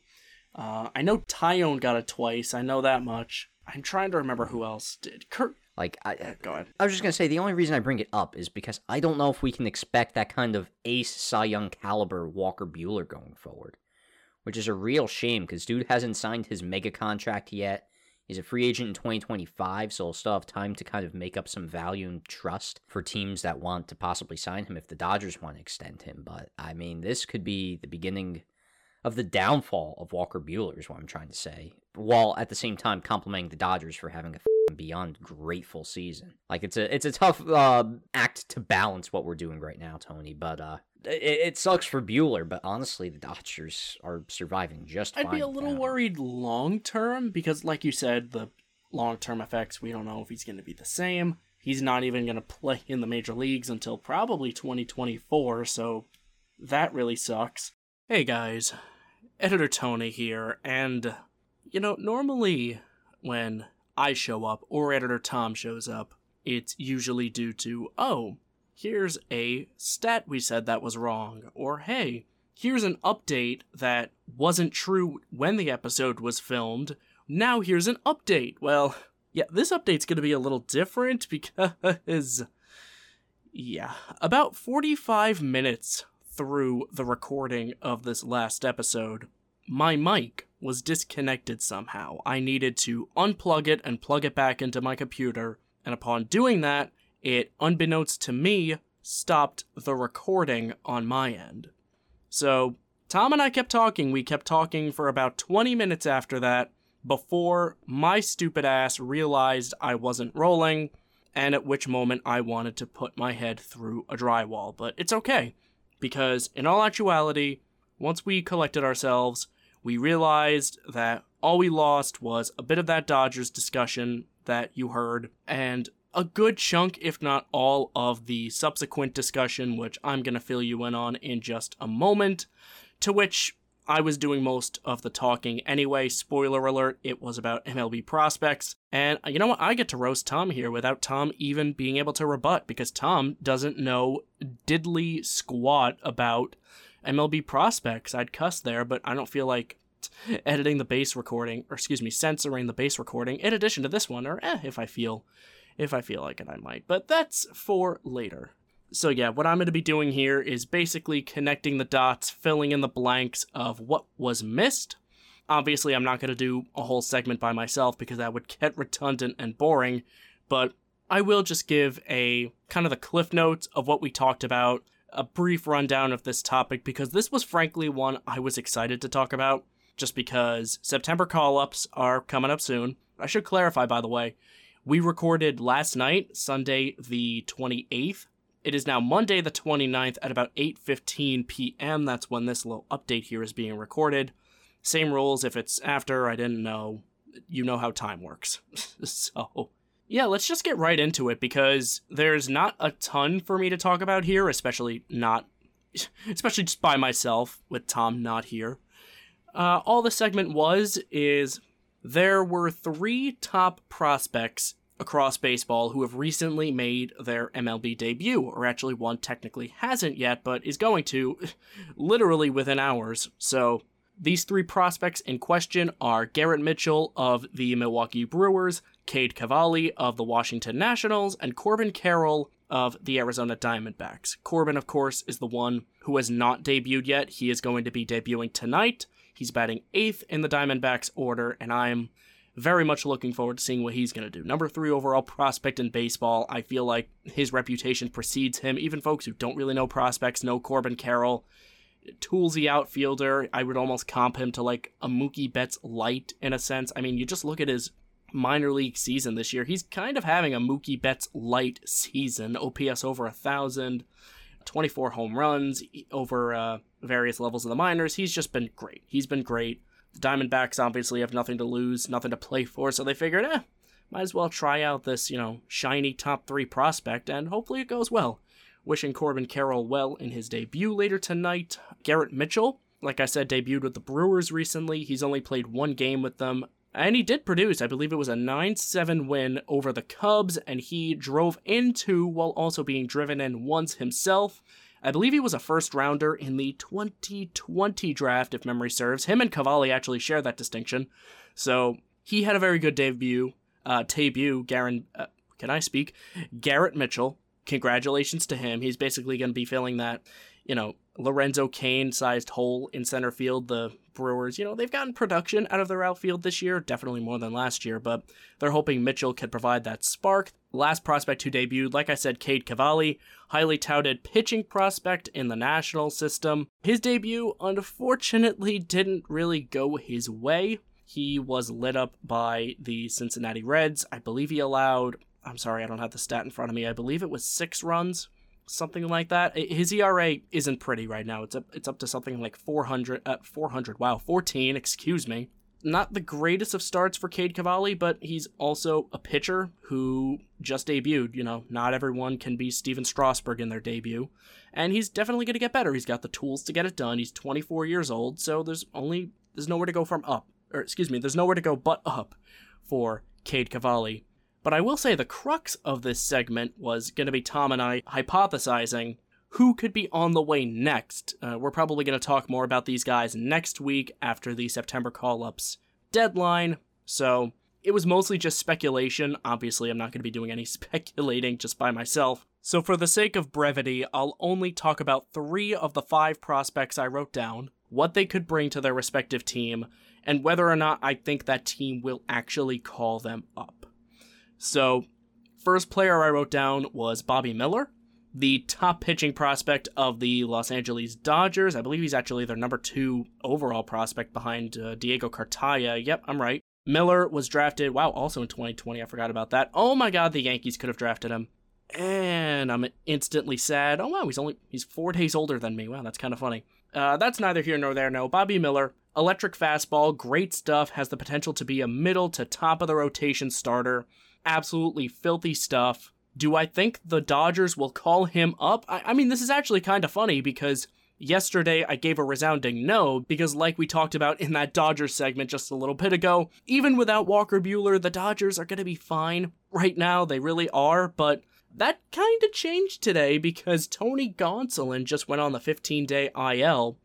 Uh, I know Tyone got it twice. I know that much. I'm trying to remember who else did. Kurt, Like I, go ahead. I was just gonna say the only reason I bring it up is because I don't know if we can expect that kind of ace Cy Young caliber Walker Buehler going forward, which is a real shame because dude hasn't signed his mega contract yet. He's a free agent in 2025, so he'll still have time to kind of make up some value and trust for teams that want to possibly sign him if the Dodgers want to extend him. But I mean, this could be the beginning of the downfall of Walker Buehler, is what I'm trying to say, while at the same time complimenting the Dodgers for having a beyond grateful season. Like it's a it's a tough uh, act to balance what we're doing right now, Tony. But uh, it, it sucks for Buehler. But honestly, the Dodgers are surviving just fine. I'd be a little him. worried long term because, like you said, the long term effects. We don't know if he's going to be the same. He's not even going to play in the major leagues until probably 2024. So that really sucks. Hey guys, Editor Tony here, and you know, normally when I show up or Editor Tom shows up, it's usually due to, oh, here's a stat we said that was wrong, or hey, here's an update that wasn't true when the episode was filmed. Now here's an update. Well, yeah, this update's gonna be a little different because. Yeah, about 45 minutes through the recording of this last episode, my mic was disconnected somehow. I needed to unplug it and plug it back into my computer, and upon doing that, it, unbeknownst to me, stopped the recording on my end. So, Tom and I kept talking. We kept talking for about 20 minutes after that before my stupid ass realized I wasn't rolling, and at which moment I wanted to put my head through a drywall. But it's okay, because in all actuality, once we collected ourselves, we realized that all we lost was a bit of that Dodgers discussion that you heard, and a good chunk, if not all, of the subsequent discussion, which I'm going to fill you in on in just a moment, to which I was doing most of the talking anyway. Spoiler alert, it was about MLB prospects. And you know what? I get to roast Tom here without Tom even being able to rebut because Tom doesn't know diddly squat about MLB prospects. I'd cuss there, but I don't feel like editing the base recording, or excuse me, censoring the base recording in addition to this one, or eh, if I feel, if I feel like it, I might. But that's for later. So yeah, what I'm going to be doing here is basically connecting the dots, filling in the blanks of what was missed. Obviously, I'm not going to do a whole segment by myself because that would get redundant and boring, but I will just give a kind of the cliff notes of what we talked about, a brief rundown of this topic because this was frankly one I was excited to talk about just because September call ups are coming up soon. I should clarify, by the way, we recorded last night, Sunday the 28th. It is now Monday the 29th at about 8:15 p.m. That's when this little update here is being recorded. Same rules if it's after, I didn't know. You know how time works. so, yeah, let's just get right into it because there's not a ton for me to talk about here, especially not especially just by myself with Tom not here. Uh, all the segment was is there were three top prospects across baseball who have recently made their MLB debut, or actually one technically hasn't yet, but is going to literally within hours. So these three prospects in question are Garrett Mitchell of the Milwaukee Brewers, Cade Cavalli of the Washington Nationals, and Corbin Carroll of the Arizona Diamondbacks. Corbin, of course, is the one who has not debuted yet. He is going to be debuting tonight. He's batting eighth in the Diamondbacks order, and I'm very much looking forward to seeing what he's going to do. Number three overall prospect in baseball. I feel like his reputation precedes him. Even folks who don't really know prospects know Corbin Carroll. Toolsy outfielder. I would almost comp him to like a Mookie Betts light in a sense. I mean, you just look at his minor league season this year. He's kind of having a Mookie Betts light season. OPS over a thousand, 24 home runs over uh, various levels of the minors. He's just been great. He's been great. The Diamondbacks obviously have nothing to lose, nothing to play for, so they figured, eh, might as well try out this, you know, shiny top three prospect, and hopefully it goes well. Wishing Corbin Carroll well in his debut later tonight. Garrett Mitchell, like I said, debuted with the Brewers recently. He's only played one game with them, and he did produce. I believe it was a 9 7 win over the Cubs, and he drove into while also being driven in once himself. I believe he was a first rounder in the 2020 draft, if memory serves. Him and Cavalli actually share that distinction. So he had a very good debut. Uh, debut, Garen, uh, can I speak? Garrett Mitchell. Congratulations to him. He's basically going to be filling that, you know, Lorenzo Cain sized hole in center field. The Brewers, you know, they've gotten production out of their outfield this year, definitely more than last year, but they're hoping Mitchell could provide that spark. Last prospect who debuted, like I said, Cade Cavalli, highly touted pitching prospect in the national system. His debut, unfortunately, didn't really go his way. He was lit up by the Cincinnati Reds. I believe he allowed, I'm sorry, I don't have the stat in front of me. I believe it was six runs something like that. His ERA isn't pretty right now. It's up it's up to something like 400 uh, 400. Wow, 14, excuse me. Not the greatest of starts for Cade Cavalli, but he's also a pitcher who just debuted. You know, not everyone can be Stephen Strasburg in their debut. And he's definitely going to get better. He's got the tools to get it done. He's 24 years old, so there's only there's nowhere to go from up. Or excuse me, there's nowhere to go but up for Cade Cavalli. But I will say the crux of this segment was going to be Tom and I hypothesizing who could be on the way next. Uh, we're probably going to talk more about these guys next week after the September call ups deadline. So it was mostly just speculation. Obviously, I'm not going to be doing any speculating just by myself. So, for the sake of brevity, I'll only talk about three of the five prospects I wrote down, what they could bring to their respective team, and whether or not I think that team will actually call them up. So, first player I wrote down was Bobby Miller, the top pitching prospect of the Los Angeles Dodgers. I believe he's actually their number two overall prospect behind uh, Diego Cartaya. Yep, I'm right. Miller was drafted, wow, also in 2020. I forgot about that. Oh my god, the Yankees could have drafted him. And I'm instantly sad. Oh wow, he's only he's four days older than me. Wow, that's kind of funny. Uh, that's neither here nor there. No, Bobby Miller, electric fastball, great stuff, has the potential to be a middle to top of the rotation starter absolutely filthy stuff. Do I think the Dodgers will call him up? I, I mean, this is actually kind of funny because yesterday I gave a resounding no, because like we talked about in that Dodgers segment just a little bit ago, even without Walker Buehler, the Dodgers are going to be fine. Right now, they really are, but that kind of changed today because Tony Gonsolin just went on the 15 day IL.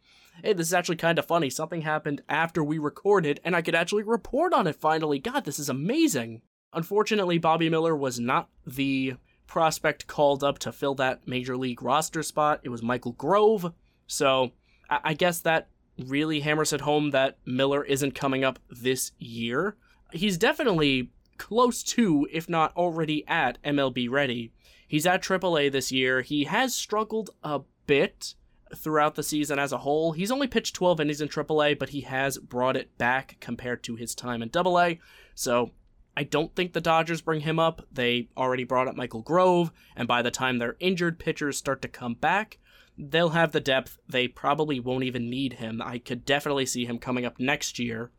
Hey, this is actually kind of funny. Something happened after we recorded, and I could actually report on it finally. God, this is amazing. Unfortunately, Bobby Miller was not the prospect called up to fill that major league roster spot. It was Michael Grove. So I guess that really hammers it home that Miller isn't coming up this year. He's definitely close to, if not already at, MLB ready. He's at AAA this year. He has struggled a bit throughout the season as a whole. He's only pitched 12 innings in AAA, but he has brought it back compared to his time in AA. So I don't think the Dodgers bring him up. They already brought up Michael Grove, and by the time their injured pitchers start to come back, they'll have the depth. They probably won't even need him. I could definitely see him coming up next year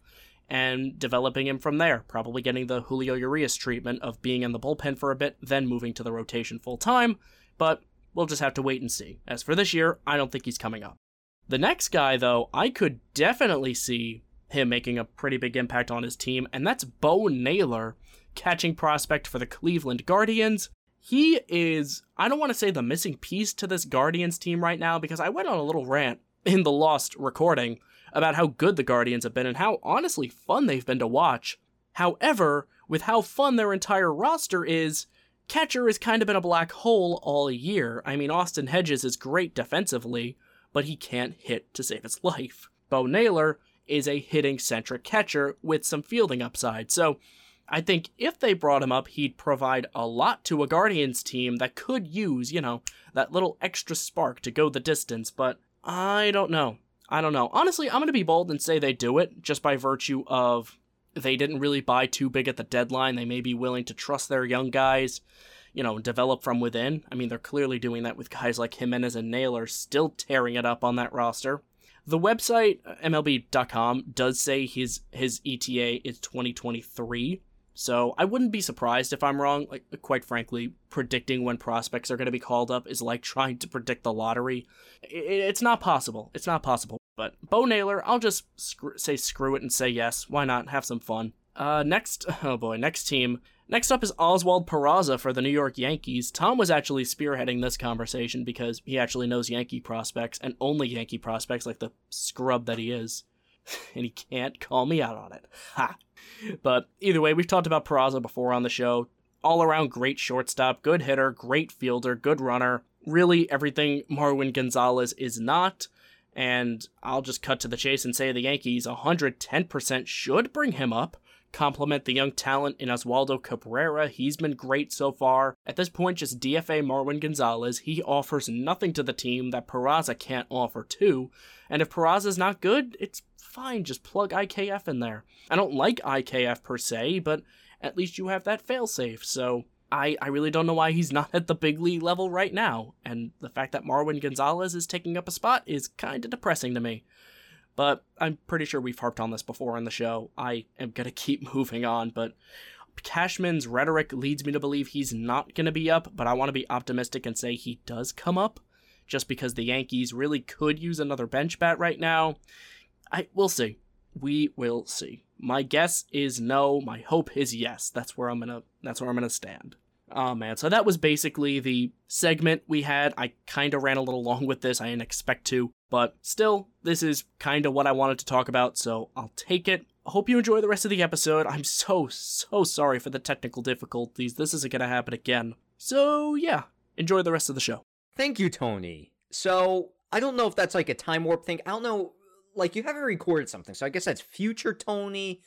and developing him from there. Probably getting the Julio Urias treatment of being in the bullpen for a bit, then moving to the rotation full time. But we'll just have to wait and see. As for this year, I don't think he's coming up. The next guy, though, I could definitely see him making a pretty big impact on his team, and that's Bo Naylor, catching prospect for the Cleveland Guardians. He is, I don't want to say the missing piece to this Guardians team right now because I went on a little rant in the Lost recording about how good the Guardians have been and how honestly fun they've been to watch. However, with how fun their entire roster is, catcher has kind of been a black hole all year. I mean, Austin Hedges is great defensively, but he can't hit to save his life. Bo Naylor is a hitting centric catcher with some fielding upside. So I think if they brought him up, he'd provide a lot to a Guardians team that could use, you know, that little extra spark to go the distance, but I don't know. I don't know. Honestly, I'm going to be bold and say they do it just by virtue of they didn't really buy too big at the deadline. They may be willing to trust their young guys, you know, develop from within. I mean, they're clearly doing that with guys like Jimenez and Naylor still tearing it up on that roster. The website MLB.com does say his his ETA is 2023. So I wouldn't be surprised if I'm wrong. Like quite frankly, predicting when prospects are going to be called up is like trying to predict the lottery. It's not possible. It's not possible. But Bo Naylor, I'll just say screw it and say yes. Why not? Have some fun. Uh, next, oh boy, next team. Next up is Oswald Peraza for the New York Yankees. Tom was actually spearheading this conversation because he actually knows Yankee prospects and only Yankee prospects like the scrub that he is. and he can't call me out on it. Ha! But either way, we've talked about Peraza before on the show. All around great shortstop, good hitter, great fielder, good runner. Really everything Marwin Gonzalez is not. And I'll just cut to the chase and say the Yankees 110% should bring him up complement the young talent in Oswaldo Cabrera. He's been great so far. At this point, just DFA Marwin Gonzalez. He offers nothing to the team that Peraza can't offer too. And if Peraza's not good, it's fine. Just plug IKF in there. I don't like IKF per se, but at least you have that failsafe. So I, I really don't know why he's not at the big league level right now. And the fact that Marwin Gonzalez is taking up a spot is kind of depressing to me. But I'm pretty sure we've harped on this before on the show. I am going to keep moving on, but Cashman's rhetoric leads me to believe he's not going to be up, but I want to be optimistic and say he does come up just because the Yankees really could use another bench bat right now. I we'll see. We will see. My guess is no, my hope is yes. That's where I'm going to that's where I'm going to stand. Oh man, so that was basically the segment we had. I kind of ran a little long with this. I didn't expect to, but still, this is kind of what I wanted to talk about, so I'll take it. Hope you enjoy the rest of the episode. I'm so, so sorry for the technical difficulties. This isn't going to happen again. So, yeah, enjoy the rest of the show. Thank you, Tony. So, I don't know if that's like a time warp thing. I don't know. Like, you haven't recorded something, so I guess that's future Tony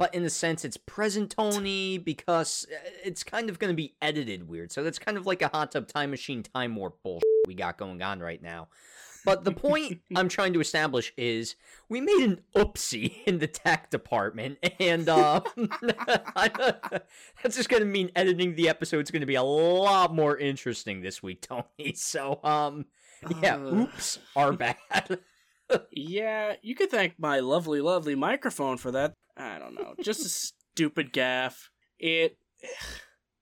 but in the sense it's present Tony because uh, it's kind of going to be edited weird. So that's kind of like a hot tub time machine time warp bullshit we got going on right now. But the point I'm trying to establish is we made an oopsie in the tech department, and uh, that's just going to mean editing the episode is going to be a lot more interesting this week, Tony. So, um, yeah, oops, are bad. yeah, you could thank my lovely, lovely microphone for that. I don't know. Just a stupid gaff. It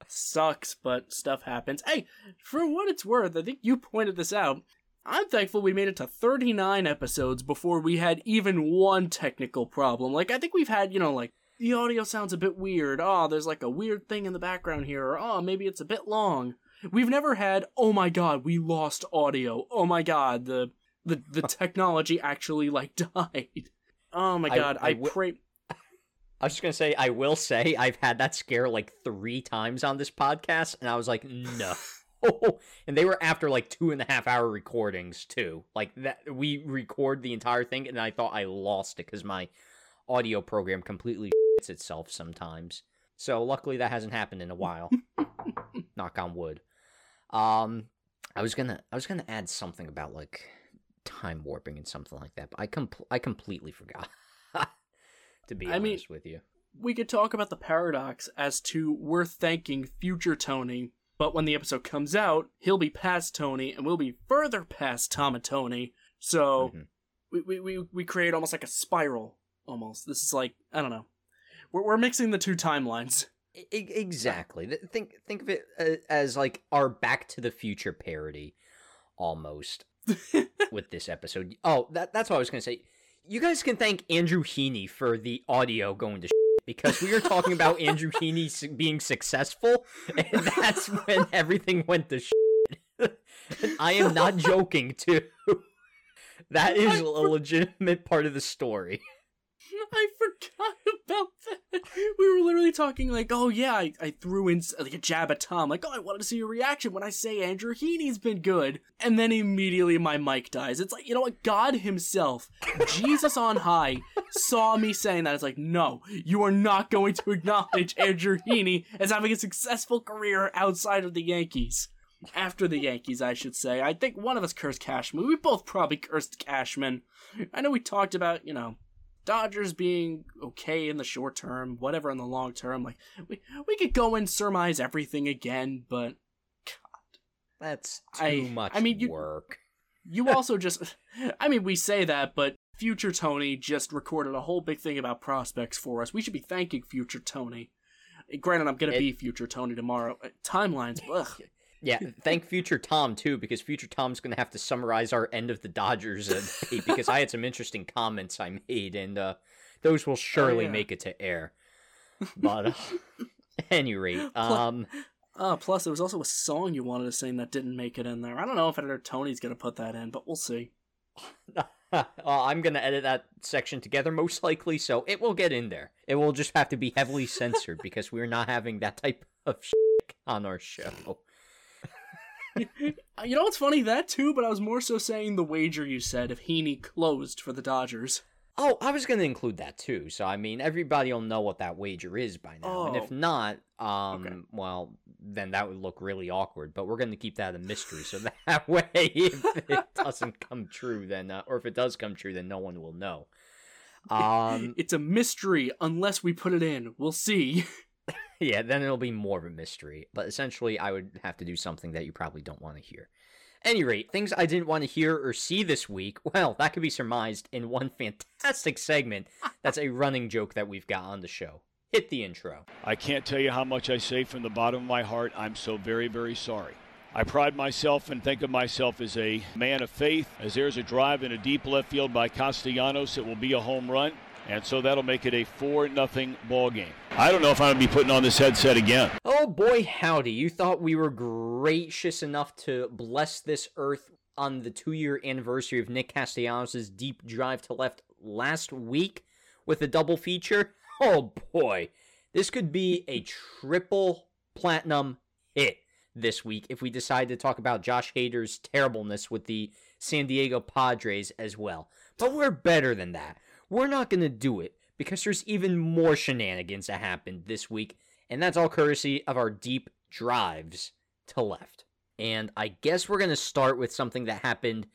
sucks, but stuff happens. Hey, for what it's worth, I think you pointed this out. I'm thankful we made it to 39 episodes before we had even one technical problem. Like, I think we've had, you know, like, the audio sounds a bit weird. Oh, there's like a weird thing in the background here. Or, oh, maybe it's a bit long. We've never had, oh my god, we lost audio. Oh my god, the the, the technology actually like died. Oh my god, I, I, I pray I was just gonna say, I will say, I've had that scare like three times on this podcast, and I was like, no. and they were after like two and a half hour recordings too. Like that, we record the entire thing, and I thought I lost it because my audio program completely shits itself sometimes. So luckily that hasn't happened in a while. Knock on wood. Um, I was gonna, I was gonna add something about like time warping and something like that, but I com- I completely forgot to be I honest mean, with you. we could talk about the paradox as to we're thanking future Tony, but when the episode comes out, he'll be past Tony and we'll be further past Tom and Tony. So Mhm. we, we, we, we create almost like a spiral. Almost. This is like I don't know. We're we're mixing the two timelines. Exactly. Think think of it uh, as like our Back to the Future parody, almost with this episode. Oh, that that's what I was gonna say. You guys can thank Andrew Heaney for the audio going to because we were talking about Andrew Heaney being successful, and that's when everything went to shit. I am not joking, too. That is a legitimate part of the story. I forgot about that. We were literally talking like, oh yeah, I, I threw in like a jab at Tom, like, oh, I wanted to see your reaction when I say Andrew Heaney's been good, and then immediately my mic dies. It's like, you know what? God Himself, Jesus on high, saw me saying that. It's like, no, you are not going to acknowledge Andrew Heaney as having a successful career outside of the Yankees. After the Yankees, I should say. I think one of us cursed Cashman. We both probably cursed Cashman. I know we talked about, you know, Dodgers being okay in the short term, whatever in the long term. Like we we could go and surmise everything again, but God, That's too I- much I mean, you- work. you also just I mean we say that, but future Tony just recorded a whole big thing about prospects for us. We should be thanking future Tony. Granted, I'm gonna It- be future Tony tomorrow. Timelines, ugh. Yeah, thank future Tom too, because future Tom's gonna have to summarize our end of the Dodgers uh, because I had some interesting comments I made, and uh, those will surely yeah. make it to air. But uh, any rate, um, Uh, plus, there was also a song you wanted to sing that didn't make it in there. I don't know if editor Tony's gonna put that in, but we'll see. uh, I'm gonna edit that section together most likely, so it will get in there. It will just have to be heavily censored because we're not having that type of on our show. You know what's funny? That too, but I was more so saying the wager you said if Heaney closed for the Dodgers. Oh, I was going to include that too. So I mean, everybody will know what that wager is by now. And if Oh. not, um, Okay. well, then that would look really awkward. But we're going to keep that a mystery, so that way, if it doesn't come true, then uh, or if it does come true, then no one will know. Um, It's a mystery unless we put it in. We'll see. Yeah, then it'll be more of a mystery. But essentially, I would have to do something that you probably don't want to hear. Any rate, things I didn't want to hear or see this week, well, that could be surmised in one fantastic segment that's a running joke that we've got on the show. Hit the intro. I can't tell you how much I say from the bottom of my heart. I'm so very, very sorry. I pride myself and think of myself as a man of faith. As there's a drive in a deep left field by Castellanos, it will be a home run. And so that'll make it a 4 nothing ball game. I don't know if I'm going to be putting on this headset again. Oh boy, howdy. You thought we were gracious enough to bless this earth on the two year anniversary of Nick Castellanos' deep drive to left last week with a double feature? Oh boy. This could be a triple platinum hit this week if we decide to talk about Josh Hader's terribleness with the San Diego Padres as well. But we're better than that. We're not going to do it because there's even more shenanigans that happened this week, and that's all courtesy of our deep drives to left. And I guess we're going to start with something that happened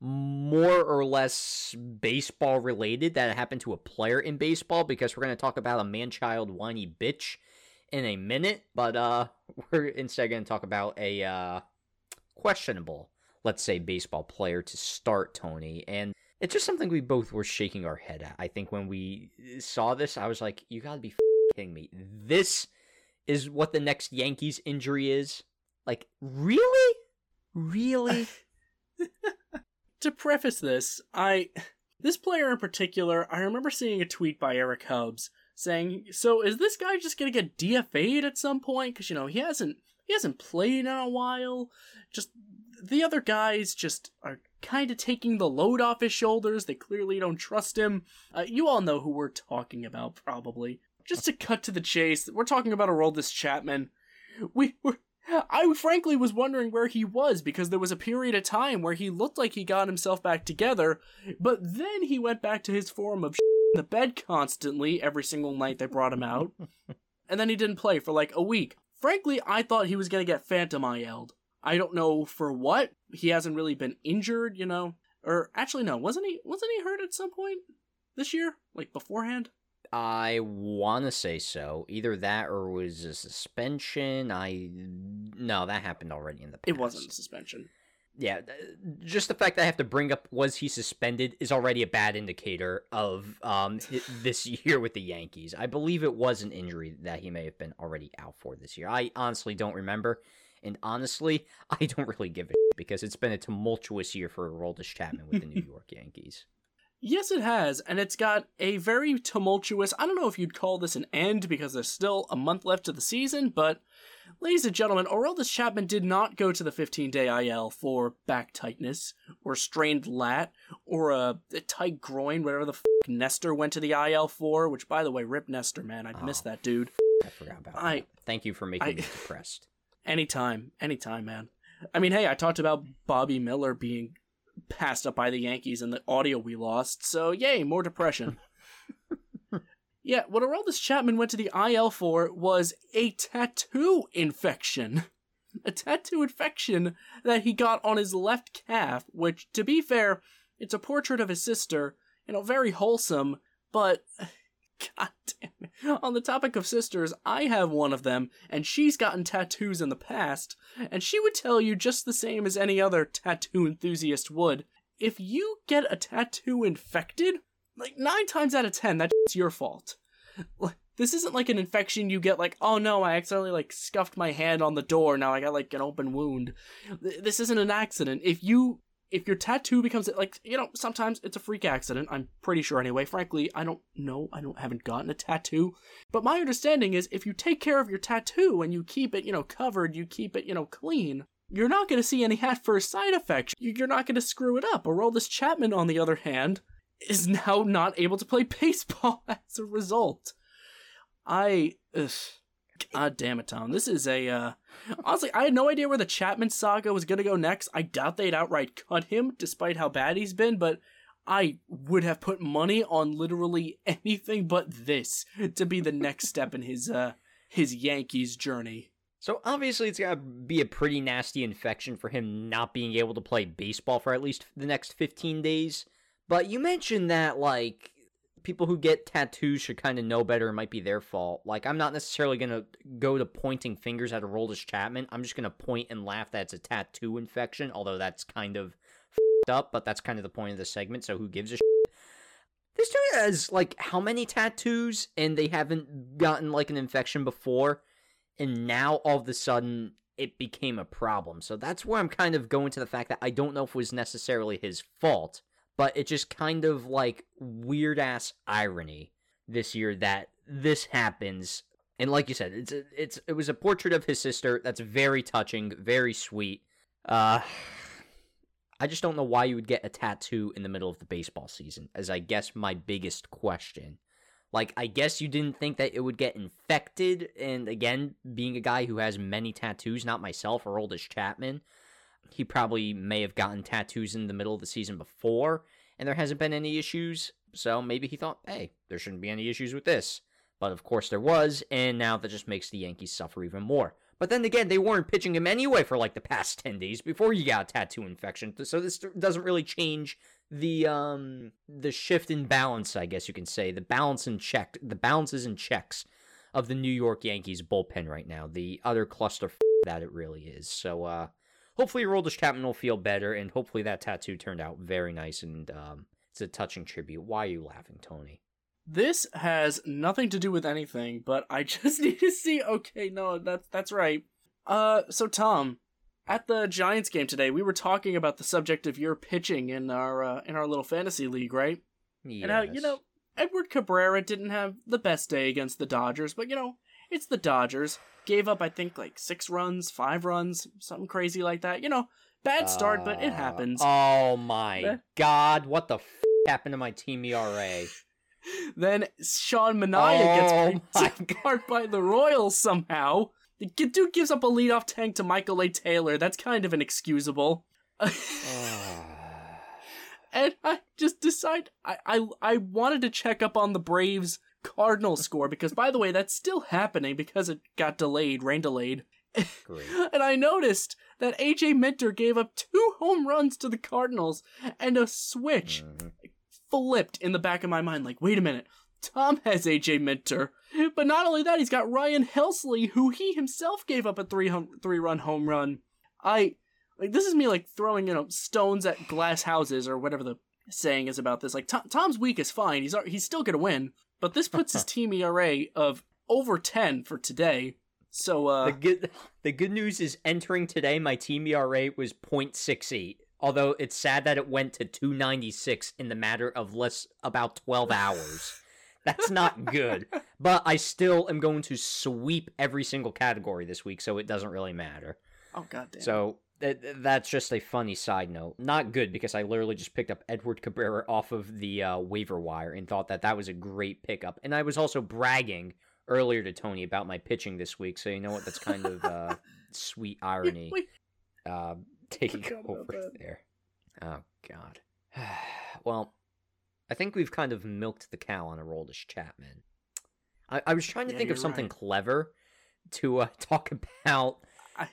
more or less baseball related that happened to a player in baseball because we're going to talk about a man child whiny bitch in a minute, but uh we're instead going to talk about a uh questionable, let's say baseball player to start Tony and it's just something we both were shaking our head at. I think when we uh, saw this, I was like, you got to be kidding me. This is what the next Yankees injury is? Like, really? Really? to preface this, I this player in particular, I remember seeing a tweet by Eric Hubbs saying, "So is this guy just gonna get DFA'd at some point? Because you know he hasn't he hasn't played in a while. Just the other guys just are kind of taking the load off his shoulders. They clearly don't trust him. Uh, you all know who we're talking about, probably. Just to cut to the chase, we're talking about Aroldis Chapman. We were." I frankly was wondering where he was because there was a period of time where he looked like he got himself back together, but then he went back to his form of in the bed constantly every single night they brought him out, and then he didn't play for like a week. Frankly, I thought he was gonna get Phantom IL'd. I don't know for what. He hasn't really been injured, you know. Or actually, no, wasn't he? Wasn't he hurt at some point this year, like beforehand? I want to say so. Either that or was a suspension. I no, that happened already in the past. It wasn't a suspension. Yeah, just the fact that I have to bring up was he suspended is already a bad indicator of um this year with the Yankees. I believe it was an injury that he may have been already out for this year. I honestly don't remember, and honestly, I don't really give a because it's been a tumultuous year for Aroldis Chapman with the New York Yankees. Yes, it has, and it's got a very tumultuous. I don't know if you'd call this an end because there's still a month left of the season, but ladies and gentlemen, Aroldis Chapman did not go to the 15 day IL for back tightness or strained lat or a, a tight groin, whatever the f- Nestor went to the IL for. Which, by the way, rip Nestor, man, I'd Oh, miss that dude. I forgot about I- that. Thank you for making I- me depressed. Anytime, anytime, man. I mean, hey, I talked about Bobby Miller being passed up by the Yankees and the audio we lost, so yay, more depression. yeah, what Aroldis Chapman went to the IL for was a tattoo infection. A tattoo infection that he got on his left calf, which, to be fair, it's a portrait of his sister, you know, very wholesome, but. God damn it. On the topic of sisters, I have one of them, and she's gotten tattoos in the past, and she would tell you just the same as any other tattoo enthusiast would. If you get a tattoo infected, like nine times out of ten, that's your fault. This isn't like an infection you get like, oh no, I accidentally like scuffed my hand on the door, now I got like an open wound. This isn't an accident. If you if your tattoo becomes like you know sometimes it's a freak accident i'm pretty sure anyway. Frankly i don't know i don't haven't gotten a tattoo. But my understanding is if you take care of your tattoo and you keep it you know covered you keep it you know clean you're not going to see any hat first side effects. You- you're not going to screw it up. Aroldis chapman on the other hand is now not able to play baseball as a result. I ugh, god damn it tom this is a uh Honestly, I had no idea where the Chapman saga was going to go next. I doubt they'd outright cut him, despite how bad he's been, but I would have put money on literally anything but this to be the next step in his uh his Yankees journey. So obviously, it's gotta be a pretty nasty infection for him not being able to play baseball for at least the next 15 days. But you mentioned that, like, people who get tattoos should kind of know better. It might be their fault. Like, I'm not necessarily gonna go to pointing fingers at Aroldis Chapman. I'm just gonna point and laugh that it's a tattoo infection, although that's kind of up, but that's kind of the point of the segment, so who gives a shit? This dude has, like, how many tattoos, and they haven't gotten, like, an infection before? and now all of a sudden it became a problem. So that's where I'm kind of going to the fact that I don't know if it was necessarily his fault, but it just kind of like weird ass irony this year that this happens. And like you said, it's a, it's it was a portrait of his sister that's very touching, very sweet. Uh I just don't know why you would get a tattoo in the middle of the baseball season, as I guess my biggest question. Like, I guess you didn't think that it would get infected. And again, being a guy who has many tattoos, not myself Aroldis Chapman, he probably may have gotten tattoos in the middle of the season before, and there hasn't been any issues. So maybe he thought, hey, there shouldn't be any issues with this. But of course there was, and now that just makes the Yankees suffer even more. But then again, they weren't pitching him anyway for like the past 10 days before you got a tattoo infection. So this doesn't really change the um the shift in balance, I guess you can say. The balance in check, the balances and checks of the New York Yankees bullpen right now. The other cluster f- that it really is. So uh hopefully Aroldis Chapman will feel better and hopefully that tattoo turned out very nice and um it's a touching tribute. Why are you laughing, Tony? This has nothing to do with anything, but I just need to see okay, no, that's that's right. Uh so Tom, at the Giants game today, we were talking about the subject of your pitching in our uh, in our little fantasy league, right? Yes. And how, you know, Edward Cabrera didn't have the best day against the Dodgers, but you know, it's the Dodgers. Gave up, I think, like six runs, five runs, something crazy like that. You know, bad start, but it Uh, happens. Oh my Eh. god, what the f- happened to my team ERA? Then Sean Manaea gets Oh picked my apart by the Royals somehow. The dude gives up a leadoff tank to Michael A. Taylor. That's kind of inexcusable. and I just decide I, I I wanted to check up on the Braves Cardinals score because by the way that's still happening because it got delayed, rain delayed. And I noticed that AJ Minter gave up two home runs to the Cardinals and a switch Mhm. flipped in the back of my mind like wait a minute. Tom has AJ Minter, but not only that, he's got Ryan Helsley, who he himself gave up a three three run home run. I like this is me like throwing you know stones at glass houses or whatever the saying is about this. Like Tom, Tom's week is fine; he's he's still gonna win, but this puts his team ERA of over ten for today. So uh, the good the good news is entering today, my team ERA was 0.68. Although it's sad that it went to 296 in the matter of less about 12 hours. That's not good. But I still am going to sweep every single category this week, so it doesn't really matter. oh goddamn. So that's just a funny side note. Not good because I literally just picked up Edward Cabrera off of the uh, waiver wire and thought that that was a great pickup. And I was also bragging earlier to Tony about my pitching this week, so you know what? That's kind of uh, sweet irony. Uh, taking over there. Oh God. well, I think we've kind of milked the cow on a roll this chat. I, I was trying to Yeah, think of something right. clever to uh, talk about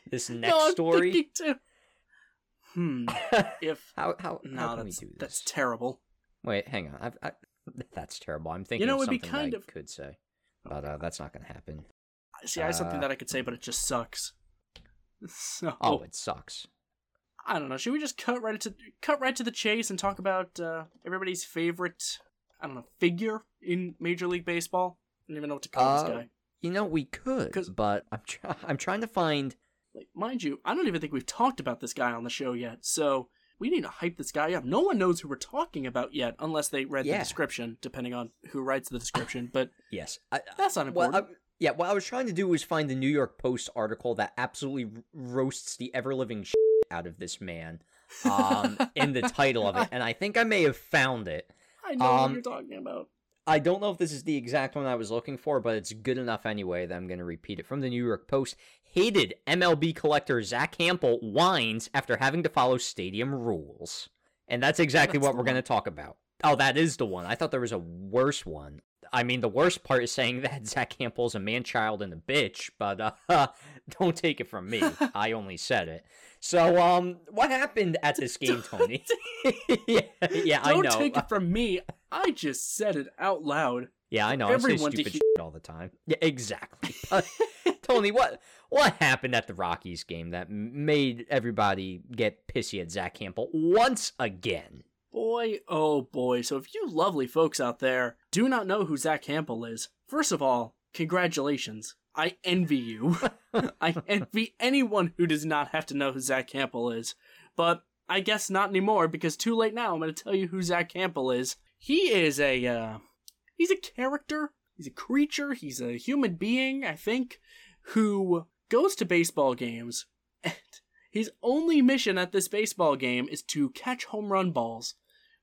this No, next I'm story. Hmm. If how how, how no, can we that's do this? that's terrible. Wait, hang on. I've, I, that's terrible. I'm thinking you know, it'd be kind that of- could say, but uh, that's not going to happen. See, I have something Uh, that I could say, but it just sucks. So Oh, it sucks. I don't know. Should we just cut right to cut right to the chase and talk about uh, everybody's favorite? I don't know figure in Major League Baseball. I don't even know what to call Uh, this guy. You know, we could, but I'm try- I'm trying to find. Like, mind you, I don't even think we've talked about this guy on the show yet. So we need to hype this guy up. No one knows who we're talking about yet, unless they read Yeah. the description, depending on who writes the description. But Yes, I, that's not Well, important. I, yeah, what I was trying to do was find the New York Post article that absolutely roasts the ever living shit out of this man um, in the title of it, and I think I may have found it. I know um, what you're talking about. I don't know if this is the exact one I was looking for, but it's good enough anyway that I'm going to repeat it from the New York Post. Hated MLB collector Zack Hample whines after having to follow stadium rules. And that's exactly That's what we're going to talk about. Oh, that is the one. I thought there was a worse one. I mean, the worst part is saying that Zack Hample's a man child and a bitch, but uh, don't take it from me. I only said it. So, um, what happened at this game, Tony? yeah, yeah, I know. Don't take it from me. I just said it out loud. Yeah, I know. I everyone say to stupid shit all the time. Yeah, exactly. But, Tony, what what happened at the Rockies game that made everybody get pissy at Zack Hample once again? Boy, oh boy. So if you lovely folks out there do not know who Zack Hample is, first of all, congratulations. I envy you. I envy anyone who does not have to know who Zack Hample is. But I guess not anymore because too late now. I'm going to tell you who Zack Hample is. He is a uh he's a character, he's a creature, he's a human being, I think, who goes to baseball games and his only mission at this baseball game is to catch home run balls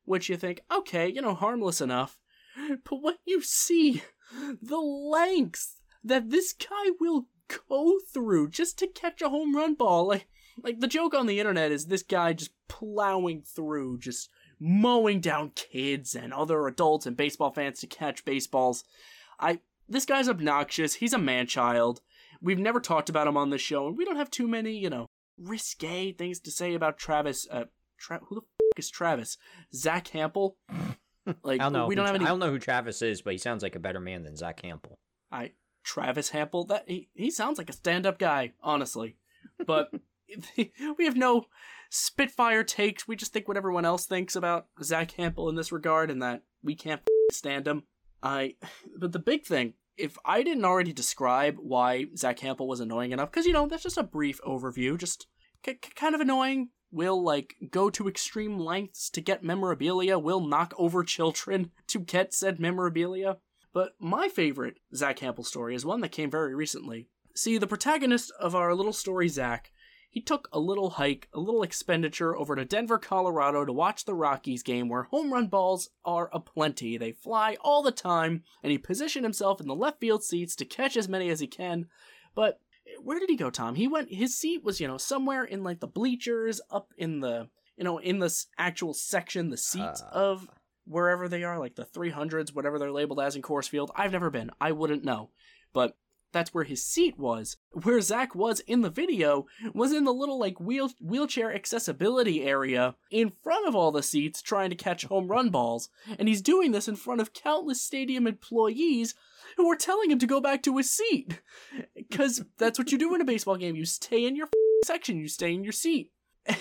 which you think, okay, you know, harmless enough. But when you see the lengths that this guy will go through just to catch a home run ball, like, like the joke on the internet is this guy just plowing through, just mowing down kids and other adults and baseball fans to catch baseballs. I, this guy's obnoxious. He's a man child. We've never talked about him on this show, and we don't have too many, you know, risque things to say about Travis. Uh, Tra- who the f- is Travis? Zack Hample. Like I don't know. we who don't have any. I don't know who Travis is, but he sounds like a better man than Zack Hample. I Travis Hample. That he, he sounds like a stand-up guy, honestly. But we have no spitfire takes. We just think what everyone else thinks about Zack Hample in this regard, and that we can't f- stand him. I. But the big thing, if I didn't already describe why Zack Hample was annoying enough, because you know that's just a brief overview, just k- k- kind of annoying. Will like go to extreme lengths to get memorabilia. Will knock over children to get said memorabilia. But my favorite Zack Hample story is one that came very recently. See, the protagonist of our little story, Zach, he took a little hike, a little expenditure over to Denver, Colorado to watch the Rockies game where home run balls are aplenty. They fly all the time, and he positioned himself in the left field seats to catch as many as he can. But where did he go, Tom? He went, his seat was, you know, somewhere in like the bleachers, up in the, you know, in this actual section, the seats Uh. of wherever they are, like the 300s, whatever they're labeled as in Coors Field. I've never been. I wouldn't know. But that's where his seat was. Where Zach was in the video was in the little like wheel wheelchair accessibility area in front of all the seats trying to catch home run balls. And he's doing this in front of countless stadium employees who are telling him to go back to his seat. Cuz that's what you do in a baseball game. You stay in your section, you stay in your seat.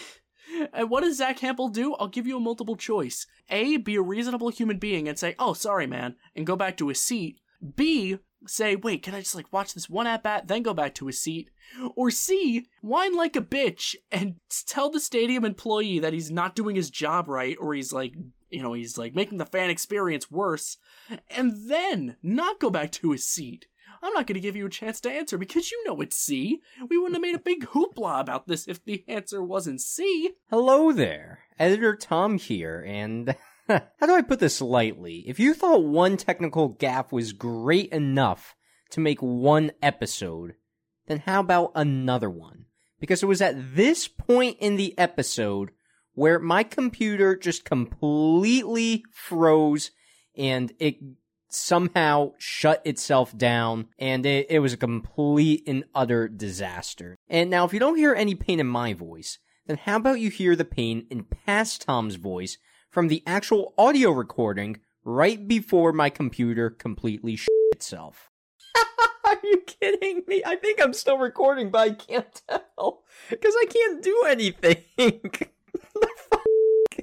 And what does Zack Hample do? I'll give you a multiple choice. A, be a reasonable human being and say, oh, sorry, man, and go back to his seat. B, say, wait, can I just like watch this one at bat, then go back to his seat? Or C, whine like a bitch and tell the stadium employee that he's not doing his job right, or he's like, you know, he's like making the fan experience worse, and then not go back to his seat. I'm not going to give you a chance to answer because you know it's C. We wouldn't have made a big hoopla about this if the answer wasn't C. Hello there, Editor Tom here, and how do I put this lightly? If you thought one technical gaffe was great enough to make one episode, then how about another one? Because it was at this point in the episode where my computer just completely froze and it somehow shut itself down and it, it was a complete and utter disaster. And now if you don't hear any pain in my voice, then how about you hear the pain in past Tom's voice from the actual audio recording right before my computer completely shit itself. Are you kidding me? I think I'm still recording, but I can't tell because I can't do anything. the fuck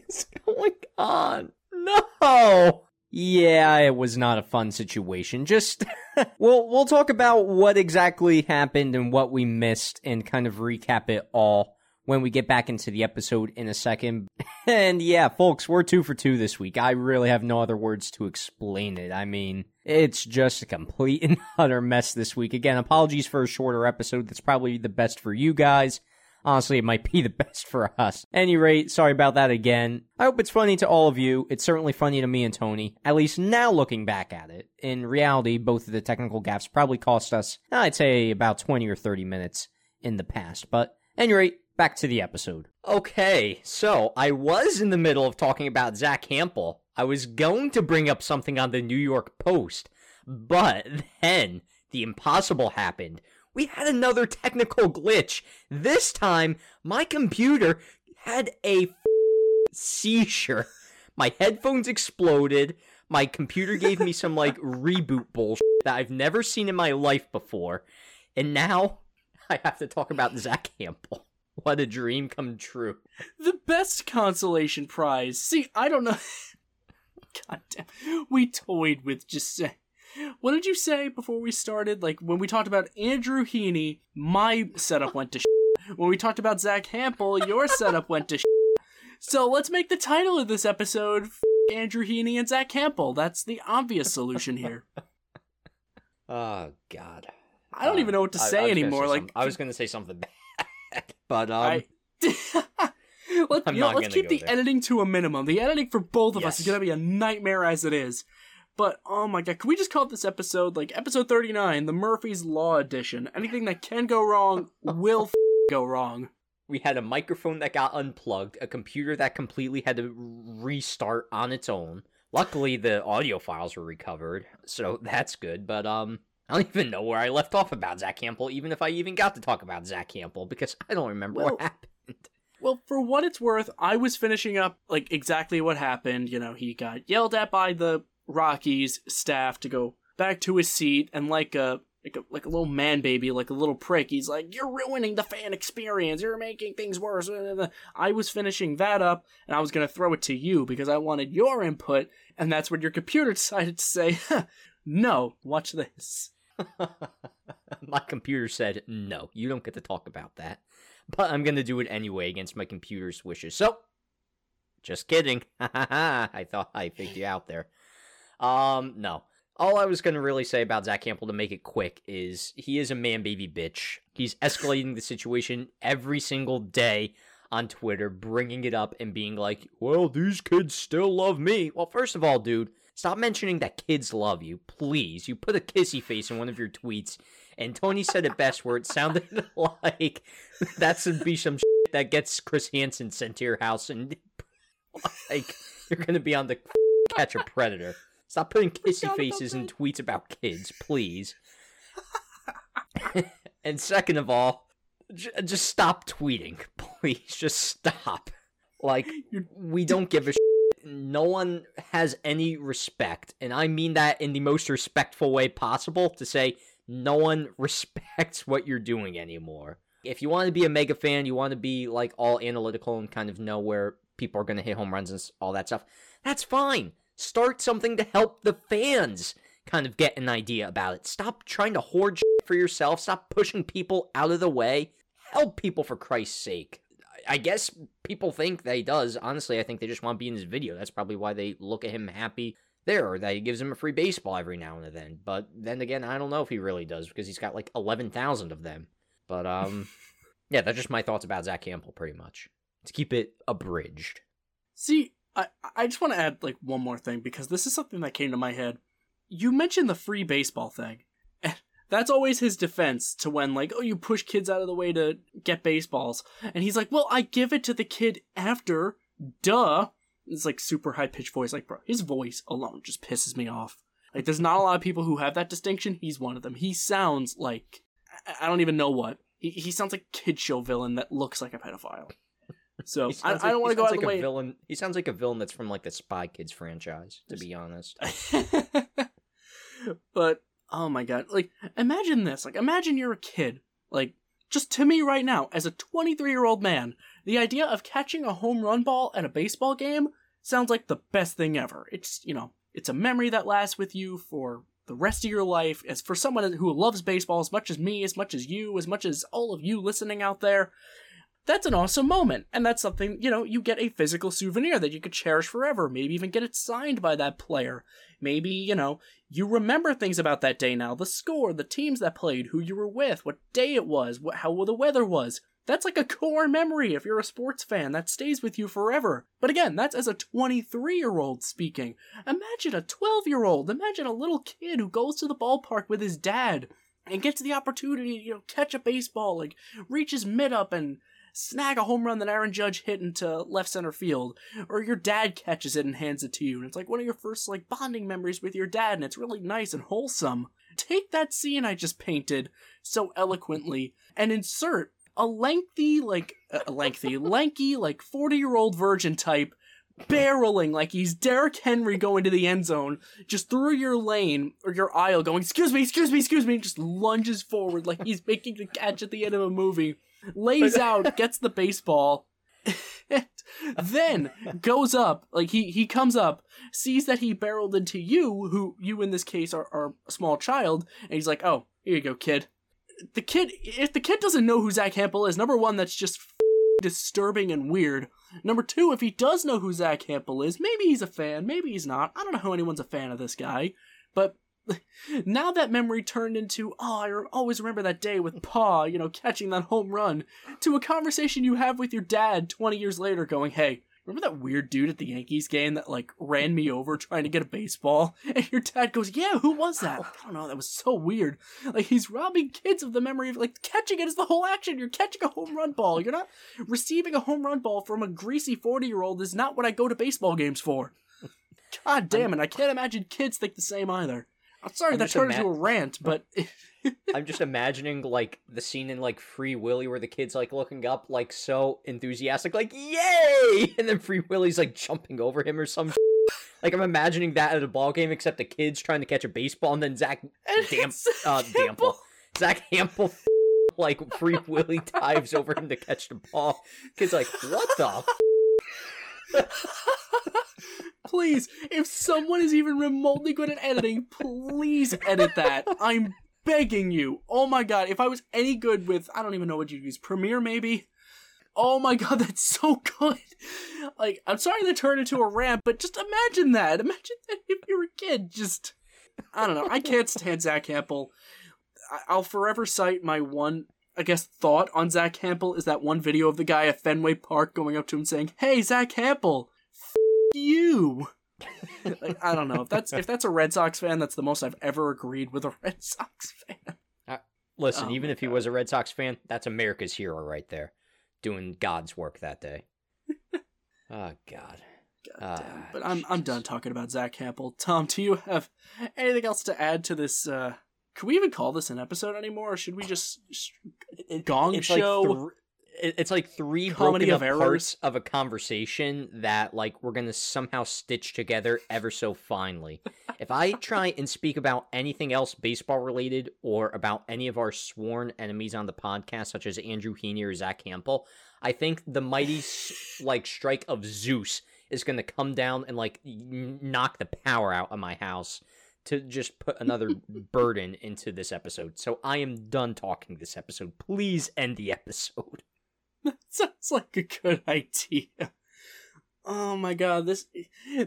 is going on? No. Yeah, it was not a fun situation. Just we'll we'll talk about what exactly happened and what we missed and kind of recap it all when we get back into the episode in a second. And yeah, folks, we're two for two this week. I really have no other words to explain it. I mean, it's just a complete and utter mess this week. Again, apologies for a shorter episode. That's probably the best for you guys. Honestly, it might be the best for us. Any rate, sorry about that again. I hope it's funny to all of you. It's certainly funny to me and Tony. At least now looking back at it. In reality, both of the technical gaffes probably cost us, I'd say, about 20 or 30 minutes in the past. But, any rate, back to the episode. Okay, so I was in the middle of talking about Zack Hample. I was going to bring up something on the New York Post, but then the impossible happened. We had another technical glitch. This time, my computer had a seizure. My headphones exploded. My computer gave me some like reboot bullshit that I've never seen in my life before. And now I have to talk about Zack Hample. What a dream come true. The best consolation prize. See, I don't know. God damn. We toyed with just saying. What did you say before we started? Like, when we talked about Andrew Heaney, my setup went to shit. When we talked about Zack Hample, your setup went to shit. So let's make the title of this episode Andrew Heaney and Zack Hample. That's the obvious solution here. Oh, God. I don't Uh, even know what to I- I say anymore. like, I was going to say something bad, but um, I. Let, you know, let's keep the there. editing to a minimum. The editing for both of us is gonna be a nightmare as it is. But oh my god, can we just call this episode like episode thirty nine, the Murphy's Law edition? Anything that can go wrong will f- go wrong. we had a microphone that got unplugged, a computer that completely had to restart on its own. Luckily, the audio files were recovered, so that's good. But um, I don't even know where I left off about Zack Hample, even if I even got to talk about Zack Hample, because I don't remember Well- what happened. Well, for what it's worth, I was finishing up like exactly what happened. You know, he got yelled at by the Rockies staff to go back to his seat, and like a like a like a little man baby, like a little prick, he's like, "You're ruining the fan experience. You're making things worse." I was finishing that up, and I was gonna throw it to you because I wanted your input, and that's when your computer decided to say, "No, watch this." my computer said, no, you don't get to talk about that. But I'm going to do it anyway against my computer's wishes. So, just kidding. I thought I figured you out there. Um, no. All I was going to really say about Zack Hample to make it quick is he is a man baby bitch. He's escalating the situation every single day on Twitter, bringing it up and being like, well, these kids still love me. Well, first of all, dude, stop mentioning that kids love you, please. You put a kissy face in one of your tweets, and Tony said it best where it sounded like that's would be some shit that gets Chris Hansen sent to your house, and like you're gonna be on the catch a predator. Stop putting kissy faces in tweets about kids, please. and second of all, j- just stop tweeting, please. Just stop. Like we don't give a shit. No one has any respect, and I mean that in the most respectful way possible. To say no one respects what you're doing anymore. If you want to be a mega fan, you want to be like all analytical and kind of know where people are going to hit home runs and all that stuff. That's fine. Start something to help the fans kind of get an idea about it. Stop trying to hoard for yourself. Stop pushing people out of the way. Help people for Christ's sake. I guess people think that he does. Honestly, I think they just want to be in his video. That's probably why they look at him happy there, or that he gives him a free baseball every now and then. But then again, I don't know if he really does because he's got like 11,000 of them. But, um, yeah, that's just my thoughts about Zack Hample pretty much. To keep it abridged. See, I, I just want to add like one more thing because this is something that came to my head. You mentioned the free baseball thing. That's always his defense to when like, oh, you push kids out of the way to get baseballs. And he's like, well, I give it to the kid after. Duh. It's like super high pitched voice. Like, bro, his voice alone just pisses me off. Like, there's not a lot of people who have that distinction. He's one of them. He sounds like I don't even know what. He he sounds like a kid show villain that looks like a pedophile. So I, like, I, don't want to go out like the way. Villain. He sounds like a villain that's from like the Spy Kids franchise. To be honest, but oh my god, like imagine this. Like imagine you're a kid. Like just to me right now, as a 23 year old man, the idea of catching a home run ball at a baseball game sounds like the best thing ever. It's you know, it's a memory that lasts with you for the rest of your life. As for someone who loves baseball as much as me, as much as you, as much as all of you listening out there, that's an awesome moment. And that's something, you know, you get a physical souvenir that you could cherish forever. Maybe even get it signed by that player. Maybe, you know, you remember things about that day now the score, the teams that played, who you were with, what day it was, what, how the weather was. That's like a core memory if you're a sports fan. That stays with you forever. But again, that's as a 23 year old speaking. Imagine a 12 year old. Imagine a little kid who goes to the ballpark with his dad and gets the opportunity to, you know, catch a baseball, like reaches mid up and snag a home run that Aaron Judge hit into left center field, or your dad catches it and hands it to you, and it's like one of your first like bonding memories with your dad, and it's really nice and wholesome. Take that scene I just painted so eloquently and insert a lengthy, like a lengthy, lanky, like forty year old virgin type barreling like he's Derrick Henry going to the end zone, just through your lane or your aisle, going, "Excuse me, excuse me, excuse me," just lunges forward like he's making the catch at the end of a movie lays out, gets the baseball, then goes up. Like he he comes up, sees that he barreled into you, who you in this case are, are a small child, and he's like, "Oh, here you go, kid." The kid, if the kid doesn't know who Zack Hample is, number one, that's just disturbing and weird. Number two, if he does know who Zack Hample is, maybe he's a fan, maybe he's not. I don't know how anyone's a fan of this guy, but now that memory turned into, oh, I always remember that day with Pa, you know, catching that home run, to a conversation you have with your dad 20 years later going, hey, remember that weird dude at the Yankees game that, like, ran me over trying to get a baseball? And your dad goes, yeah, who was that? I don't know, that was so weird. Like, he's robbing kids of the memory of, like, catching it is the whole action. You're catching a home run ball. You're not receiving a home run ball from a greasy 40 year old is not what I go to baseball games for. God damn it, I can't imagine kids think the same either. I'm sorry I'm that turned ima- into a rant, but I'm just imagining like the scene in like Free Willy where the kid's like looking up like so enthusiastic, like yay, and then Free Willy's like jumping over him or some. Like I'm imagining that at a ball game, except the kid's trying to catch a baseball, and then Zack Damp, uh, Dample, Zack Hample, like Free Willy dives over him to catch the ball. Kid's like, what the? Please, if someone is even remotely good at editing, please edit that. I'm begging you. Oh my god, if I was any good with, I don't even know what you'd use, Premiere maybe? Oh my god, that's so good. Like, I'm sorry to turn into a rant, but just imagine that. Imagine that if you were a kid. Just, I don't know. I can't stand Zack Hample. I- I'll forever cite my one, I guess, thought on Zack Hample is that one video of the guy at Fenway Park going up to him saying, "Hey, Zack Hample, f- you." like, I don't know if that's if that's a Red Sox fan. That's the most I've ever agreed with a Red Sox fan. Listen, Oh even my if he was a Red Sox fan, that's America's hero right there, doing God's work that day. oh God. God Ah, damn. But I'm I'm done talking about Zack Hample. Tom, do you have anything else to add to this uh Could we even call this an episode anymore, or should we just It- Gong it's Show? Like thr- it- it's like three broken of parts of a conversation that like we're gonna somehow stitch together ever so finely. if I try and speak about anything else baseball related or about any of our sworn enemies on the podcast, such as Andrew Heaney or Zack Hample, I think the mighty like strike of Zeus is gonna come down and like knock the power out of my house to just put another burden into this episode. So I am done talking this episode. Please end the episode. That sounds like a good idea. Oh my god, this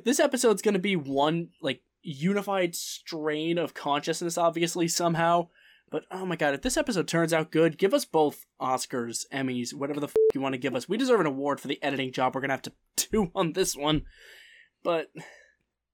this episode's gonna be one like unified strain of consciousness, obviously somehow. But oh my god, if this episode turns out good, give us both Oscars, Emmys, whatever the f- you want to give us. We deserve an award for the editing job we're gonna have to do on this one. But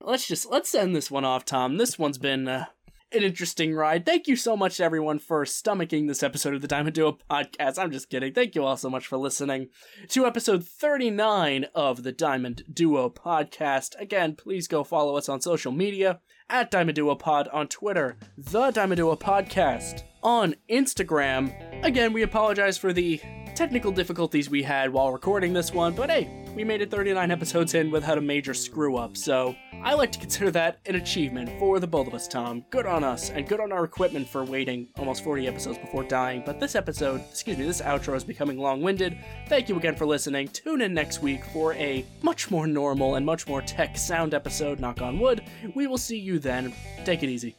let's just let's end this one off, Tom. This one's been uh, an interesting ride. Thank you so much to everyone for stomaching this episode of the Diamond Duo podcast. I'm just kidding. Thank you all so much for listening to episode 39 of the Diamond Duo podcast. Again, please go follow us on social media at Diamond Duo Pod on Twitter, the Diamond Duo podcast on Instagram. Again, we apologize for the technical difficulties we had while recording this one, but hey, we made it 39 episodes in without a major screw up, so I like to consider that an achievement for the both of us, Tom. Good on us, and good on our equipment for waiting almost 40 episodes before dying. But this episode, excuse me, this outro is becoming long winded. Thank you again for listening. Tune in next week for a much more normal and much more tech sound episode, knock on wood. We will see you then. Take it easy.